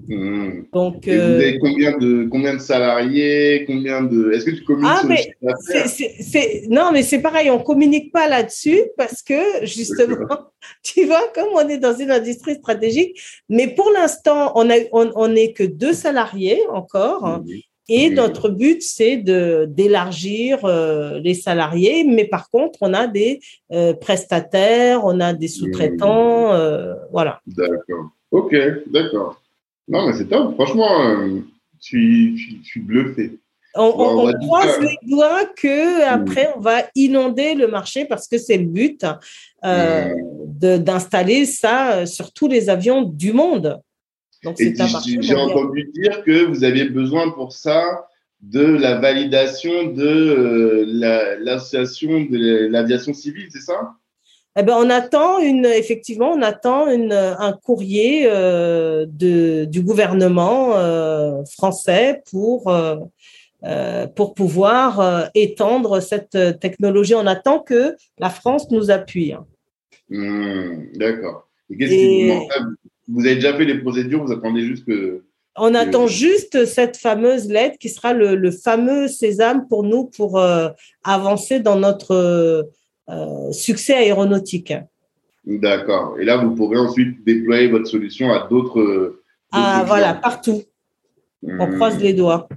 Mhm.
Donc,
Et vous
euh,
avez combien de, combien de salariés combien de... Est-ce que tu communiques
Ah,
sur
mais
le
non, mais c'est pareil, on communique pas là-dessus parce que justement, tu vois, comme on est dans une industrie stratégique, mais pour l'instant, on a, on, on n'est que deux salariés encore.
Mhm.
Et notre but, c'est de d'élargir euh, les salariés, mais par contre, on a des euh, prestataires, on a des sous-traitants, euh, voilà.
D'accord. Ok, d'accord. Non, mais c'est top. Franchement, euh, suis, je suis bluffé.
On, croise les doigts que mm. après on va inonder le marché parce que c'est le but euh, mm. d'installer ça sur tous les avions du monde.
Donc J'ai entendu dire que vous aviez besoin pour ça de la validation de euh, l'association de l'aviation civile, c'est ça?
Eh ben, on attend une, effectivement, on attend une, un courrier euh, de, du gouvernement euh, français pour euh, pour pouvoir étendre cette technologie. On attend que la France nous appuie. Hein.
Hmm, d'accord. Et qu'est-ce qui vous Vous avez déjà fait les procédures, vous attendez juste que.
On attend juste cette fameuse lettre qui sera le, fameux sésame pour nous pour avancer dans notre succès aéronautique.
D'accord. Et là, vous pourrez ensuite déployer votre solution à d'autres.
Ah, voilà, partout. On croise hmm. les doigts.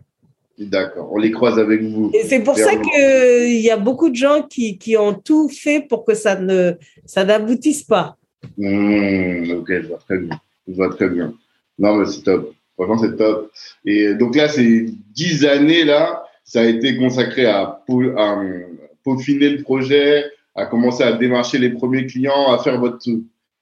D'accord, on les croise avec vous.
Et c'est pour ça qu'il y a beaucoup de gens qui, qui, ont tout fait pour que ça ne ça n'aboutisse pas.
Mmh, ok, je vois très bien. Je vois très bien. Non, mais c'est top. Franchement, c'est top. Et donc là, ces dix années-là, ça a été consacré à, à peaufiner le projet, à commencer à démarcher les premiers clients, à faire votre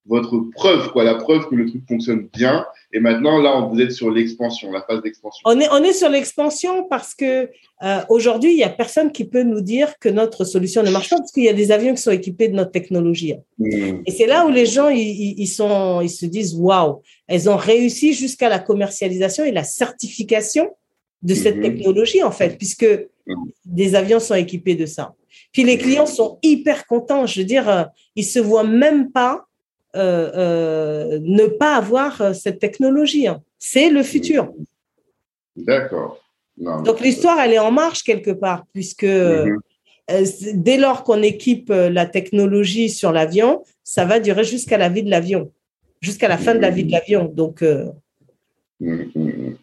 votre preuve, quoi, la preuve que le truc fonctionne bien. Et maintenant, là, vous êtes sur l'expansion, la phase d'expansion.
On est, on est sur l'expansion parce que euh, aujourd'hui, il n'y a personne qui peut nous dire que notre solution ne marche pas parce qu'il y a des avions qui sont équipés de notre technologie. Hmm. Et c'est là où les gens, ils, ils, sont, ils se disent, waouh, elles ont réussi jusqu'à la commercialisation et la certification de cette hmm. technologie, en fait, puisque hmm. des avions sont équipés de ça. Puis les clients sont hyper contents. Je veux dire, euh, ils se voient même pas euh, euh, ne pas avoir cette technologie. Hein. C'est le futur.
D'accord.
Donc l'histoire, elle est en marche quelque part, puisque mhm. dès lors qu'on équipe la technologie sur l'avion, ça va durer jusqu'à la vie de l'avion, jusqu'à la fin de la vie de l'avion. Donc.
Mhm.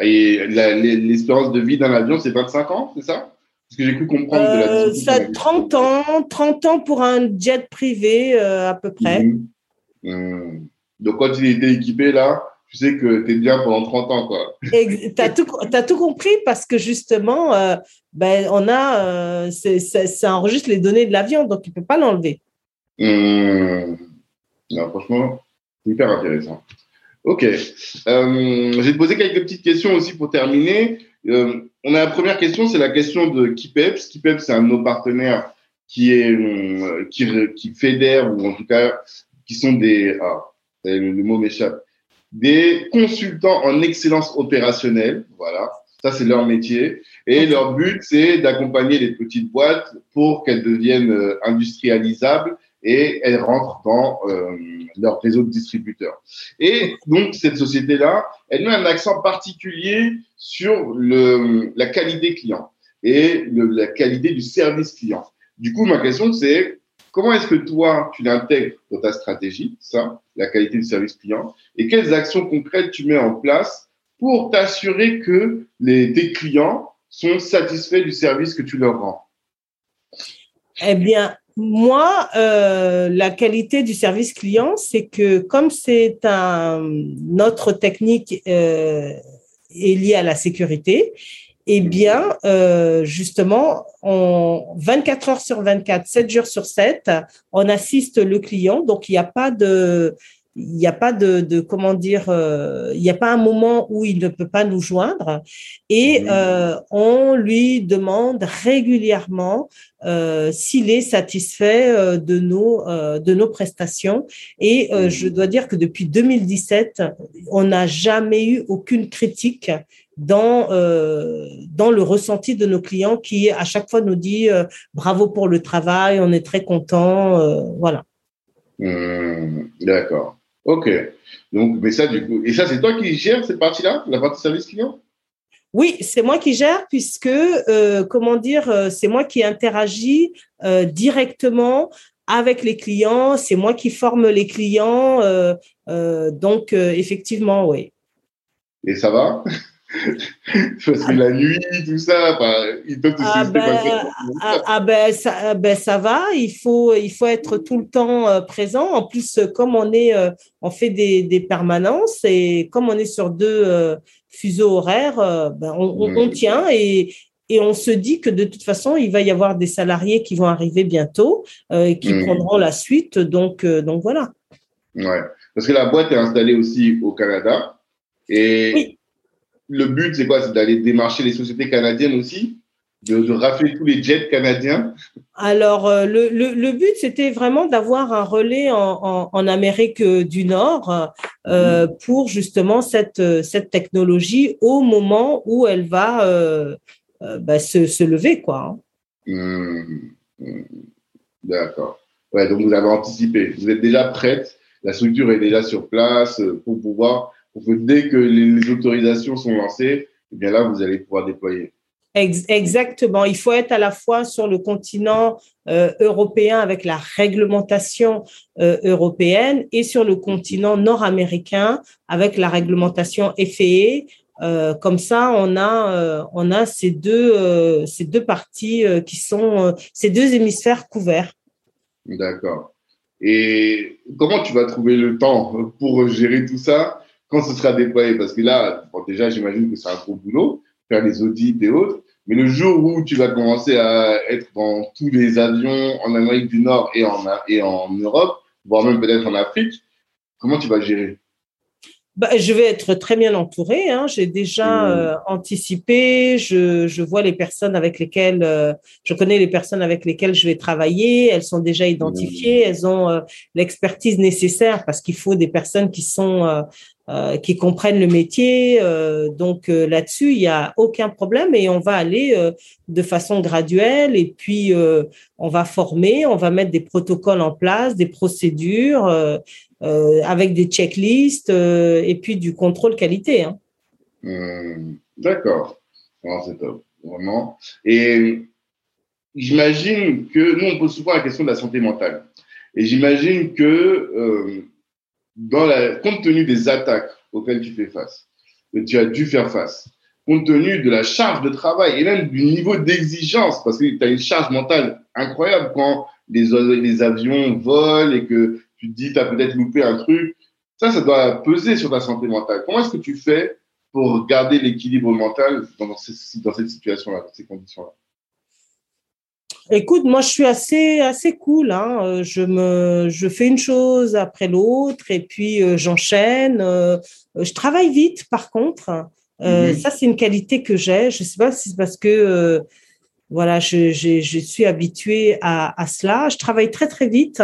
Et l'espérance de vie d'un avion, c'est 25 ans, c'est ça? Ce que j'ai pu comprendre de la
euh, Ça, 30 ans, 30 ans pour un jet privé euh, à peu près. Mhm.
Mhm. Donc, quand il était équipé là, tu sais que tu es bien pendant 30 ans.
Tu as, as, tout compris parce que justement, euh, ben, on a, ça enregistre les données de l'avion, donc tu ne peux pas l'enlever.
Mhm. franchement, hyper intéressant. Ok. te poser quelques petites questions aussi pour terminer. On a la première question, c'est la question de Kipeps. Kipeps, c'est un de nos partenaires qui est euh, qui, qui fédère ou en tout cas qui sont des ah, le, mot m'échappe des consultants en excellence opérationnelle. Voilà, ça c'est leur métier et leur but c'est d'accompagner les petites boîtes pour qu'elles deviennent euh, industrialisables et elles rentrent dans euh, leur réseau de distributeurs. Et donc, cette société-là, elle met un accent particulier sur la qualité client et la qualité du service client. Du coup, ma question, c'est comment est-ce que toi, tu l'intègres dans ta stratégie, ça, la qualité du service client, et quelles actions concrètes tu mets en place pour t'assurer que les, tes clients sont satisfaits du service que tu leur rends?
Eh bien, moi, euh, la qualité du service client, c'est que comme c'est notre technique euh, est liée à la sécurité, eh bien, euh, justement, on, 24 heures sur 24, 7 jours sur 7, on assiste le client. Donc, il n'y a pas de, il n'y a pas de, de comment dire, euh, il n'y a pas un moment où il ne peut pas nous joindre et euh, on lui demande régulièrement euh, s'il est satisfait de nos de nos prestations et je dois dire que depuis 2017 on n'a jamais eu aucune critique dans dans le ressenti de nos clients qui à chaque fois nous dit bravo pour le travail on est très content voilà
mmh. D'accord. Ok. Donc, mais ça, du coup, et ça, c'est toi qui gères cette partie-là, la partie service client?
Oui, c'est moi qui gère puisque, euh, comment dire, euh, c'est moi qui interagis euh, directement avec les clients, c'est moi qui forme les clients. donc, effectivement, oui.
Et ça va? Parce que la nuit, tout ça, ils peuvent te
ah ben, ah, ah, ben, ça, ben, ça va, il faut, il faut être tout le temps euh, présent. En plus, comme on est, euh, on fait des, des permanences et comme on est sur deux euh, fuseaux horaires, ben, on, on, tient et, et on se dit que de toute façon, il va y avoir des salariés qui vont arriver bientôt et qui mmh. prendront la suite. Donc, donc voilà.
Ouais, parce que la boîte est installée aussi au Canada. Et oui le but, c'est quoi? C'est d'aller démarcher les sociétés canadiennes aussi? De, de, rafler tous les jets canadiens?
Alors, euh, le, le, but, c'était vraiment d'avoir un relais en, en, Amérique du Nord euh, mhm. pour justement cette, cette technologie au moment où elle va euh, bah, se, se, lever. quoi. Hein.
Mhm. Mhm. D'accord. Ouais, donc vous avez anticipé. Vous êtes déjà prête. La structure est déjà sur place pour pouvoir dès que les, autorisations sont lancées, eh bien là, vous allez pouvoir déployer.
Exactement. Il faut être à la fois sur le continent euh, européen avec la réglementation euh, européenne et sur le continent nord-américain avec la réglementation FAA. Euh, comme ça, on a, on a ces deux, ces deux parties qui sont, ces deux hémisphères couverts.
D'accord. Et comment tu vas trouver le temps pour gérer tout ça? Quand ce sera déployé, parce que là, déjà, j'imagine que c'est un gros boulot, faire les audits et autres, mais le jour où tu vas commencer à être dans tous les avions en Amérique du Nord et en, et en Europe, voire même peut-être en Afrique, comment tu vas gérer?
Bah, je vais être très bien entourée. Hein. J'ai déjà mmh. euh, anticipé. Je, je, vois les personnes avec lesquelles euh, je connais les personnes avec lesquelles je vais travailler. Elles sont déjà identifiées. Mmh. Elles ont euh, l'expertise nécessaire parce qu'il faut des personnes qui sont euh, qui comprennent le métier. Euh, donc euh, là-dessus, il n'y a aucun problème et on va aller de façon graduelle et puis on va former, on va mettre des protocoles en place, des procédures avec des checklists et puis du contrôle qualité. Hein.
D'accord, c'est top, vraiment. Et j'imagine que nous, on pose souvent la question de la santé mentale. Et j'imagine que dans la, compte tenu des attaques auxquelles tu fais face, que tu as dû faire face, compte tenu de la charge de travail et même du niveau d'exigence, parce que tu as une charge mentale incroyable quand les, avions volent et que tu te dis tu as peut-être loupé un truc, ça, ça doit peser sur ta santé mentale. Comment est-ce que tu fais pour garder l'équilibre mental dans cette situation-là, dans ces conditions-là?
Écoute, moi, je suis assez, assez cool. Hein. Euh, je, me, je fais une chose après l'autre et puis euh, j'enchaîne. Euh, je travaille vite, par contre. Mhm. Ça, c'est une qualité que j'ai. Je ne sais pas si c'est parce que voilà, je, je, je, suis habituée à, à, cela. Je travaille très, très vite.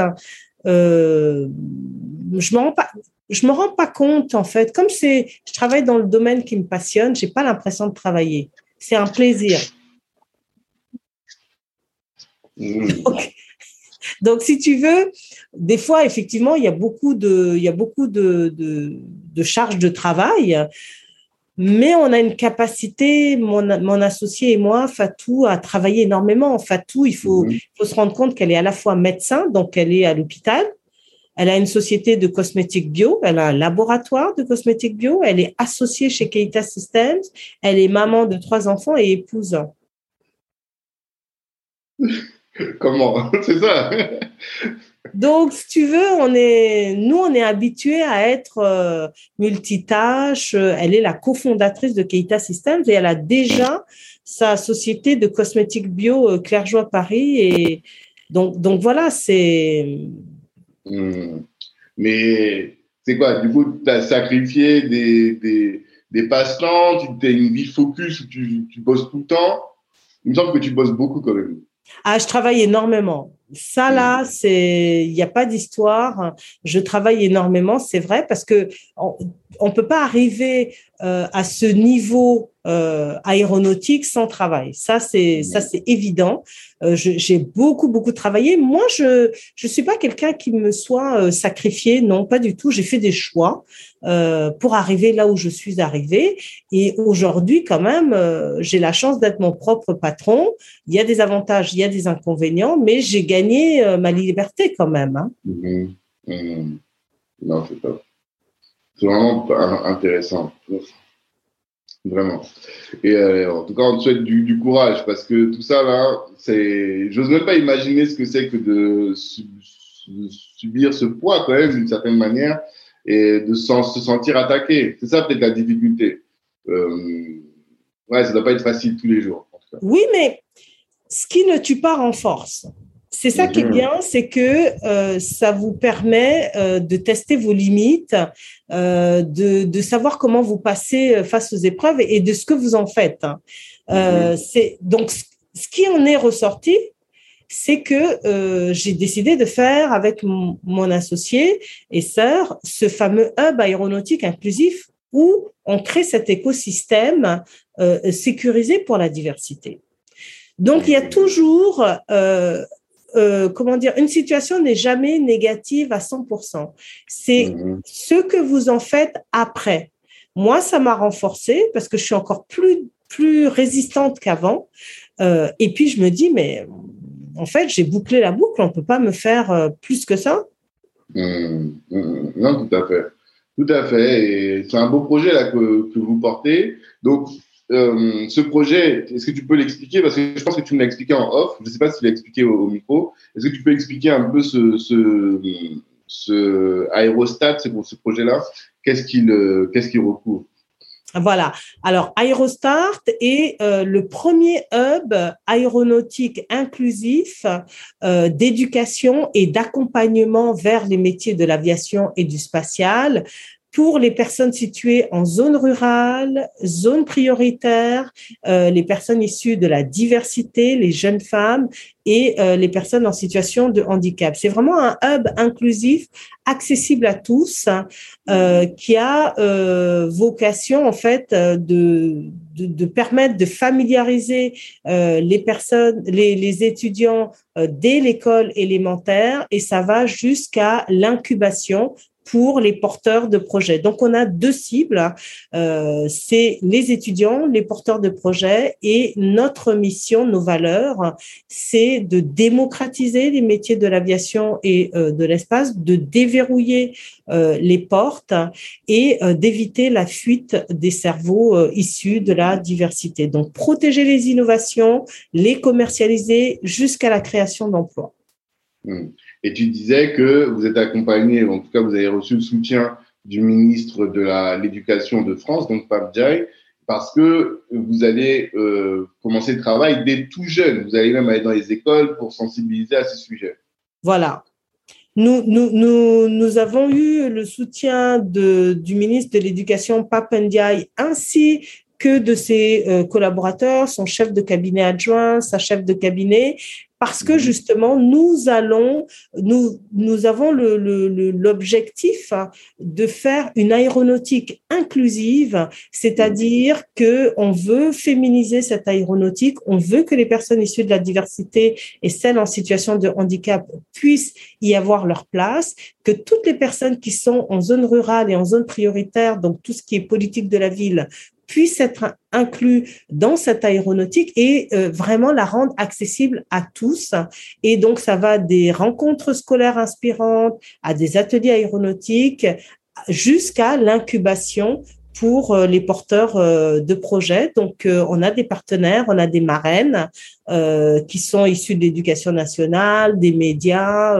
je me rends pas. Je me rends pas compte en fait, comme c'est, je travaille dans le domaine qui me passionne, j'ai pas l'impression de travailler. C'est un plaisir. Donc, si tu veux, des fois, effectivement, il y a beaucoup de, il y a beaucoup de, de, charges de travail, mais on a une capacité, mon, mon associé et moi, Fatou, à travailler énormément. Fatou, il faut, mhm. il faut se rendre compte qu'elle est à la fois médecin, donc elle est à l'hôpital, elle a une société de cosmétiques bio, elle a un laboratoire de cosmétiques bio, elle est associée chez Keita Systems, elle est maman de trois enfants et épouse.
Comment? C'est ça.
Donc, si tu veux, on est, nous, on est habitués à être euh, multitâche. Elle est la cofondatrice de Keita Systems et elle a déjà sa société de cosmétiques bio euh, Clairjoie Paris. Et donc, donc voilà, c'est.
Hmm. Mais c'est quoi? Du coup, tu as sacrifié des, des, des passe-temps, tu as une vie focus, tu, tu bosses tout le temps. Il me semble que tu bosses beaucoup quand même.
Ah, je travaille énormément. Ça là, c'est, il n'y a pas d'histoire. Je travaille énormément, c'est vrai, parce que on, on peut pas arriver euh, à ce niveau euh, aéronautique sans travail. Ça c'est ça c'est évident. Euh, j'ai beaucoup beaucoup travaillé. Moi je je suis pas quelqu'un qui me soit sacrifié. Non, pas du tout. J'ai fait des choix pour arriver là où je suis arrivée. Et aujourd'hui quand même, j'ai la chance d'être mon propre patron. Il y a des avantages, il y a des inconvénients, mais j'ai gagné ma liberté quand même. Hein.
Mmh mmh Non, c'est pas. C'est vraiment intéressant. Vraiment. Et euh, en tout cas, on te souhaite du, courage parce que tout ça, là, c'est. J'ose même pas imaginer ce que c'est que de subir ce poids, quand même, d'une certaine manière, et de se sentir attaqué. C'est ça, peut-être, la difficulté. Euh, ouais, ça doit pas être facile tous les jours.
Oui, mais ce qui ne tue pas renforce. C'est ça qui est mhm. bien, c'est que euh, ça vous permet euh, de tester vos limites, euh, de, de, savoir comment vous passez face aux épreuves et, de ce que vous en faites. Mhm. C'est donc ce qui en est ressorti, c'est que j'ai décidé de faire avec mon, associé et sœur ce fameux hub aéronautique inclusif où on crée cet écosystème sécurisé pour la diversité. Donc, il y a toujours euh, euh, comment dire, une situation n'est jamais négative à 100%. C'est mhm. ce que vous en faites après. Moi, ça m'a renforcée parce que je suis encore plus plus résistante qu'avant. Euh, et puis je me dis, mais en fait, j'ai bouclé la boucle. On peut pas me faire euh, plus que ça.
Mhm. Non, tout à fait, tout à fait. Et c'est un beau projet là que, que vous portez. Donc euh, ce projet, est-ce que tu peux l'expliquer? Parce que je pense que tu me l'as expliqué en off. Je ne sais pas si tu l'as expliqué au, micro. Est-ce que tu peux expliquer un peu ce, ce, ce aérostat, ce projet-là? Qu'est-ce qu'il euh, qu'est-ce qu'il recouvre?
Voilà. Alors, Aerostart est euh, le premier hub aéronautique inclusif euh, d'éducation et d'accompagnement vers les métiers de l'aviation et du spatial pour les personnes situées en zone rurale, zone prioritaire, euh, les personnes issues de la diversité, les jeunes femmes et euh, les personnes en situation de handicap. C'est vraiment un hub inclusif, accessible à tous, euh, qui a vocation en fait de, de, de, permettre de familiariser les personnes, les, les étudiants dès l'école élémentaire et ça va jusqu'à l'incubation pour les porteurs de projets. Donc, on a deux cibles, euh, c'est les étudiants, les porteurs de projets, et notre mission, nos valeurs, c'est de démocratiser les métiers de l'aviation et euh, de l'espace, de déverrouiller euh, les portes et d'éviter la fuite des cerveaux issus de la diversité. Donc, protéger les innovations, les commercialiser jusqu'à la création d'emplois.
Mmh. Et tu disais que vous êtes accompagné, en tout cas, vous avez reçu le soutien du ministre de l'Éducation de France, donc Pape Jai, parce que vous allez euh, commencer le travail dès tout jeune. Vous allez même aller dans les écoles pour sensibiliser à ces sujets.
Voilà. Nous, nous, nous, avons eu le soutien du ministre de l'Éducation, Pape Ndiaye, ainsi que de ses euh, collaborateurs, son chef de cabinet adjoint, sa chef de cabinet, parce que mhm. justement, nous allons, nous, nous avons l'objectif le, de faire une aéronautique inclusive, c'est-à-dire que on veut féminiser cette aéronautique, on veut que les personnes issues de la diversité et celles en situation de handicap puissent y avoir leur place, que toutes les personnes qui sont en zone rurale et en zone prioritaire, donc tout ce qui est politique de la ville, puisse être inclus dans cette aéronautique et euh, vraiment la rendre accessible à tous. Et donc, ça va des rencontres scolaires inspirantes, à des ateliers aéronautiques, jusqu'à l'incubation pour euh, les porteurs euh, de projets. Donc, euh, on a des partenaires, on a des marraines qui sont issues de l'éducation nationale, des médias,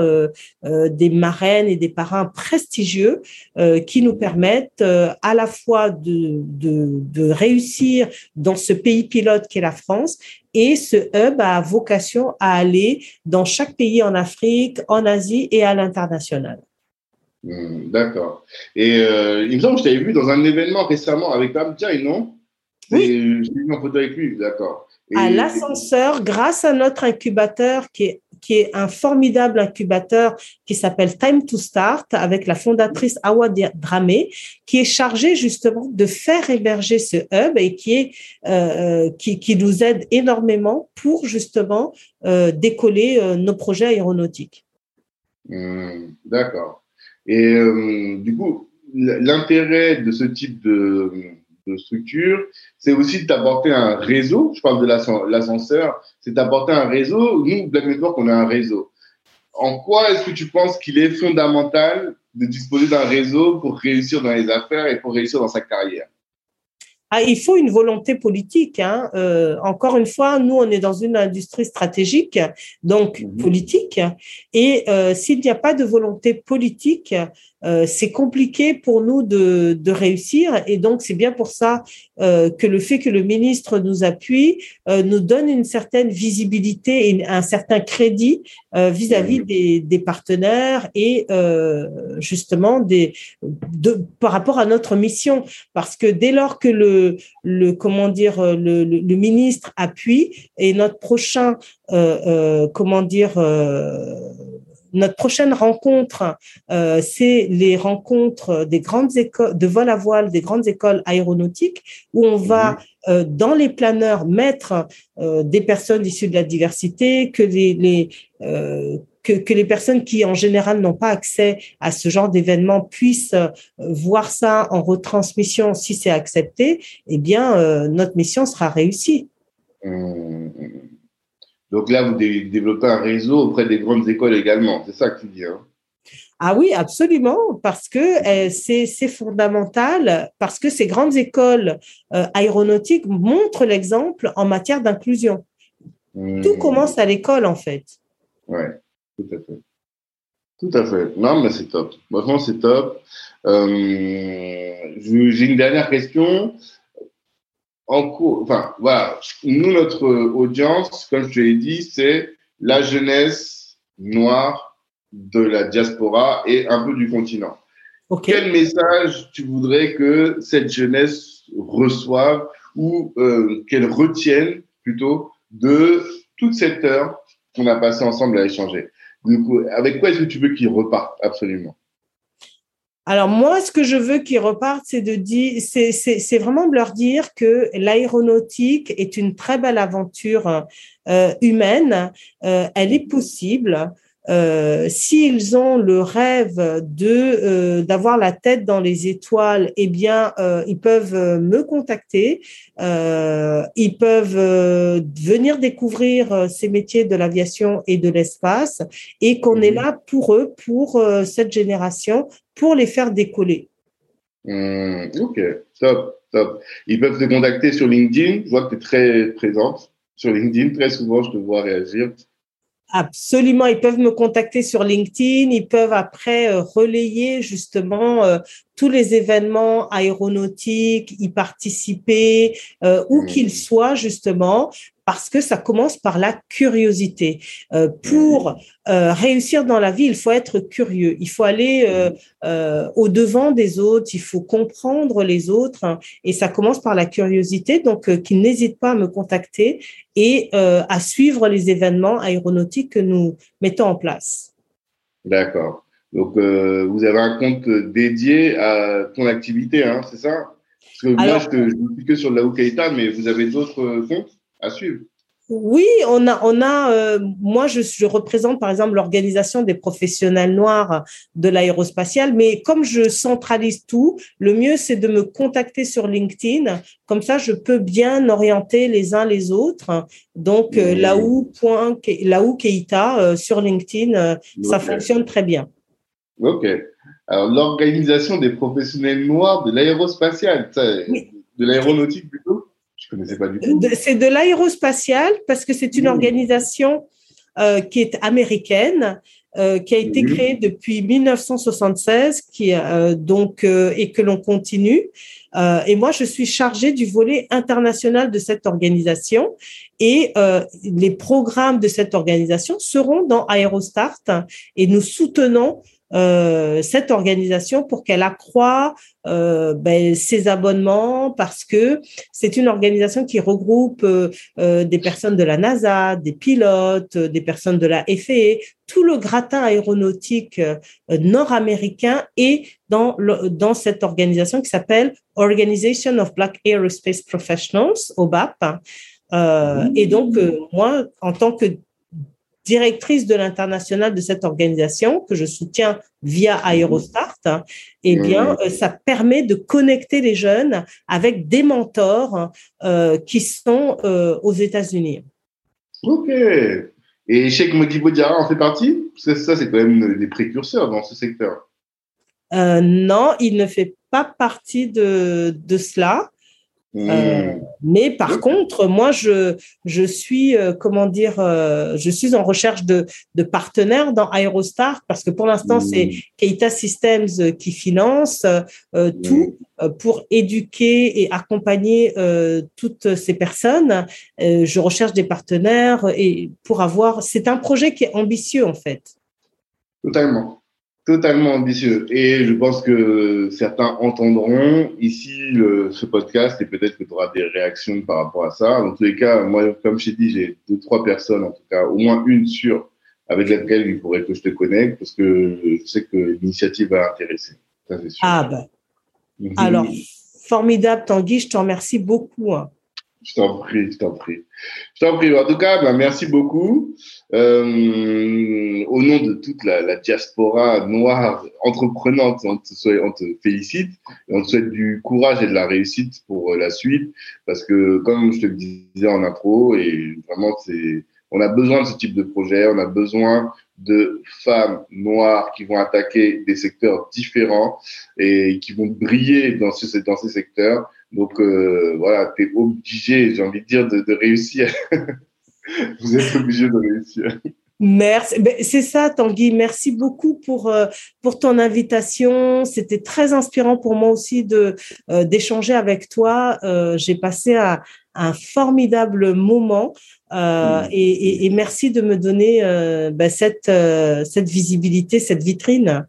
des marraines et des parrains prestigieux qui nous permettent à la fois de, de, de réussir dans ce pays pilote qu'est la France et ce hub a vocation à aller dans chaque pays en Afrique, en Asie et à l'international.
Hmm, d'accord. Et euh, il me semble que je t'avais vu dans un événement récemment avec Abdjaï, non?
Oui.
J'ai vu en photo avec lui, d'accord.
À l'ascenseur, grâce à notre incubateur qui est qui est un formidable incubateur qui s'appelle Time to Start avec la fondatrice Awa Dramé, qui est chargée justement de faire héberger ce hub et qui est euh, euh qui, qui, nous aide énormément pour justement euh, décoller nos projets aéronautiques.
Hmm, d'accord. Et euh, du coup, l'intérêt de ce type de, de structure, c'est aussi de t'apporter un réseau. Je parle de l'ascenseur, c'est d'apporter un réseau. Nous, Black Network, on a un réseau. En quoi est-ce que tu penses qu'il est fondamental de disposer d'un réseau pour réussir dans les affaires et pour réussir dans sa carrière?
Ah, il faut une volonté politique. Hein. Euh, encore une fois, nous, on est dans une industrie stratégique, donc mhm. politique. Et euh, s'il n'y a pas de volonté politique, euh, c'est compliqué pour nous de, de, réussir. Et donc, c'est bien pour ça euh, que le fait que le ministre nous appuie euh, nous donne une certaine visibilité et un certain crédit vis-à-vis des, des, partenaires et justement des, de, par rapport à notre mission. Parce que dès lors que le, le comment dire, le, le, le ministre appuie et notre prochain, comment dire, notre prochaine rencontre, euh, c'est les rencontres des grandes écoles de vol à voile, des grandes écoles aéronautiques, où on va mhm. euh, dans les planeurs mettre euh, des personnes issues de la diversité, que les, les que, que, les personnes qui en général n'ont pas accès à ce genre d'événement puissent voir ça en retransmission si c'est accepté, eh bien notre mission sera réussie. Mmh.
Donc là, vous développez un réseau auprès des grandes écoles également. C'est ça que tu dis. Hein
ah oui, absolument, parce que euh, c'est fondamental, parce que ces grandes écoles euh, aéronautiques montrent l'exemple en matière d'inclusion. Mmh. Tout commence à l'école, en fait.
Oui, tout à fait. Tout à fait. Non, mais c'est top. Franchement, c'est top. Euh, j'ai une dernière question en cours, enfin, voilà, nous, notre audience, comme je te l'ai dit, c'est la jeunesse noire de la diaspora et un peu du continent. Quel message tu voudrais que cette jeunesse reçoive ou euh, qu'elle retienne plutôt de toute cette heure qu'on a passé ensemble à échanger? Du coup, avec quoi est-ce que tu veux qu'ils repartent absolument?
Alors moi, ce que je veux qu'ils repartent, c'est de dire, c'est vraiment de leur dire que l'aéronautique est une très belle aventure euh, humaine. Euh, elle est possible. Euh, s'ils ont le rêve de euh, d'avoir la tête dans les étoiles, eh bien, euh, ils peuvent me contacter. ils peuvent venir découvrir ces métiers de l'aviation et de l'espace, et qu'on est mhm. là pour eux, pour cette génération, pour les faire décoller.
Mmh, ok, top, top. Ils peuvent te contacter sur LinkedIn. Je vois que tu es très présente sur LinkedIn. Très souvent, je te vois réagir.
Absolument, ils peuvent me contacter sur LinkedIn, ils peuvent après euh, relayer justement euh, tous les événements aéronautiques, y participer, euh, où mmh. qu'ils soient justement, parce que ça commence par la curiosité. Euh, pour euh, réussir dans la vie, il faut être curieux, il faut aller euh, au devant des autres, il faut comprendre les autres, hein, et ça commence par la curiosité. Donc, qu'ils n'hésitent pas à me contacter et à suivre les événements aéronautiques que nous mettons en place.
D'accord. Donc, vous avez un compte dédié à ton activité, hein, c'est ça? Parce que moi, je ne suis que sur la mais vous avez d'autres comptes à suivre?
Oui, on a, on a. Euh, moi, je, je, représente par exemple l'organisation des professionnels noirs de l'aérospatiale, mais comme je centralise tout, le mieux c'est de me contacter sur LinkedIn. Comme ça, je peux bien orienter les uns les autres. Donc euh, là où point, là où Keita euh, sur LinkedIn, ça fonctionne très bien.
Ok. Alors l'organisation des professionnels noirs de l'aérospatiale, de l'aéronautique plutôt.
C'est de l'aérospatial parce que c'est une mmh. organisation euh, qui est américaine, euh, qui a été mmh. créée depuis 1976, qui euh, donc et que l'on continue. et moi, je suis chargée du volet international de cette organisation et les programmes de cette organisation seront dans Aerostart et nous soutenons euh, cette organisation pour qu'elle accroît euh, ben, ses abonnements parce que c'est une organisation qui regroupe euh, des personnes de la NASA, des pilotes, des personnes de la FAA, tout le gratin aéronautique nord-américain est dans, dans cette organisation qui s'appelle Organization of Black Aerospace Professionals, OBAP. Euh, et donc, moi, en tant que directrice de l'international de cette organisation que je soutiens via Aerostart, eh bien, euh, ça permet de connecter les jeunes avec des mentors euh, qui sont euh, aux États-Unis.
Ok. Et Sheikh Modibo Diarra en fait partie? Ça, c'est quand même des précurseurs dans ce secteur.
non, il ne fait pas partie de, de cela. Euh, mmh. mais par contre, moi, je, je suis, euh, comment dire, euh, je suis en recherche de, de partenaires dans Aerostar parce que pour l'instant, c'est mmh. Keita Systems qui finance tout pour éduquer et accompagner toutes ces personnes. je recherche des partenaires et pour avoir, c'est un projet qui est ambitieux en fait.
Totalement totalement ambitieux. Et je pense que certains entendront ici ce podcast et peut-être que tu auras des réactions par rapport à ça. Dans tous les cas, moi, comme je t'ai dit, j'ai deux, trois personnes, en tout cas, au moins une sûre, avec laquelle il faudrait que je te connecte parce que je sais que l'initiative va intéresser.
Ça, c'est sûr. Ah, ben. Alors, formidable, Tanguy, je te remercie beaucoup. Hein.
Je t'en prie, je t'en prie. Je t'en prie. En tout cas, bah, merci beaucoup. Euh, au nom de toute la, diaspora noire entreprenante, on te, on te félicite et on te souhaite du courage et de la réussite pour euh, la suite parce que, comme je te le disais en intro, et vraiment, c'est, on a besoin de ce type de projet, on a besoin de femmes noires qui vont attaquer des secteurs différents et qui vont briller dans ces secteurs. Donc euh, voilà, tu es obligé, j'ai envie de dire, de, de réussir. Vous êtes obligé de réussir.
Merci. Ben, c'est ça, Tanguy. Merci beaucoup pour, euh, pour ton invitation. C'était très inspirant pour moi aussi de euh, d'échanger avec toi. Euh, j'ai passé un, un, formidable moment mm. et, et, merci de me donner ben, cette, cette visibilité, cette vitrine.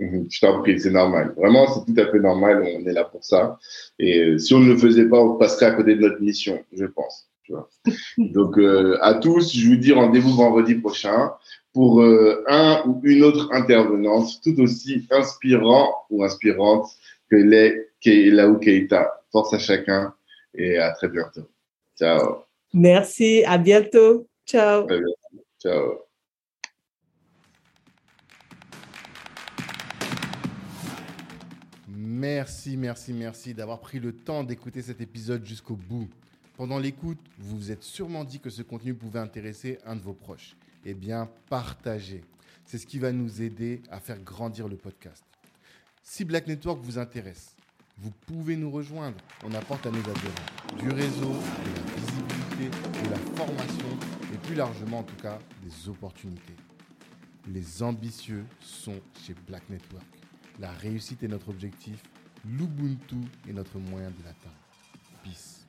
Mm-hmm. Je t'en prie, c'est normal. Vraiment, c'est tout à fait normal. On est là pour ça. Et si on ne le faisait pas, on passerait à côté de notre mission, je pense. Donc, euh, à tous, je vous dis rendez-vous vendredi prochain pour euh, un ou une autre intervenante tout aussi inspirant ou inspirante que les Laou Keita. Force à chacun et à très bientôt. Ciao.
Merci, à bientôt. Ciao.
Ciao.
Merci, merci, merci d'avoir pris le temps d'écouter cet épisode jusqu'au bout. Pendant l'écoute, vous vous êtes sûrement dit que ce contenu pouvait intéresser un de vos proches. Eh bien, partagez. C'est ce qui va nous aider à faire grandir le podcast. Si Black Network vous intéresse, vous pouvez nous rejoindre. On apporte à nos adhérents du réseau, de la visibilité, de la formation et plus largement en tout cas des opportunités. Les ambitieux sont chez Black Network. La réussite est notre objectif, l'Ubuntu est notre moyen de l'atteindre. Peace.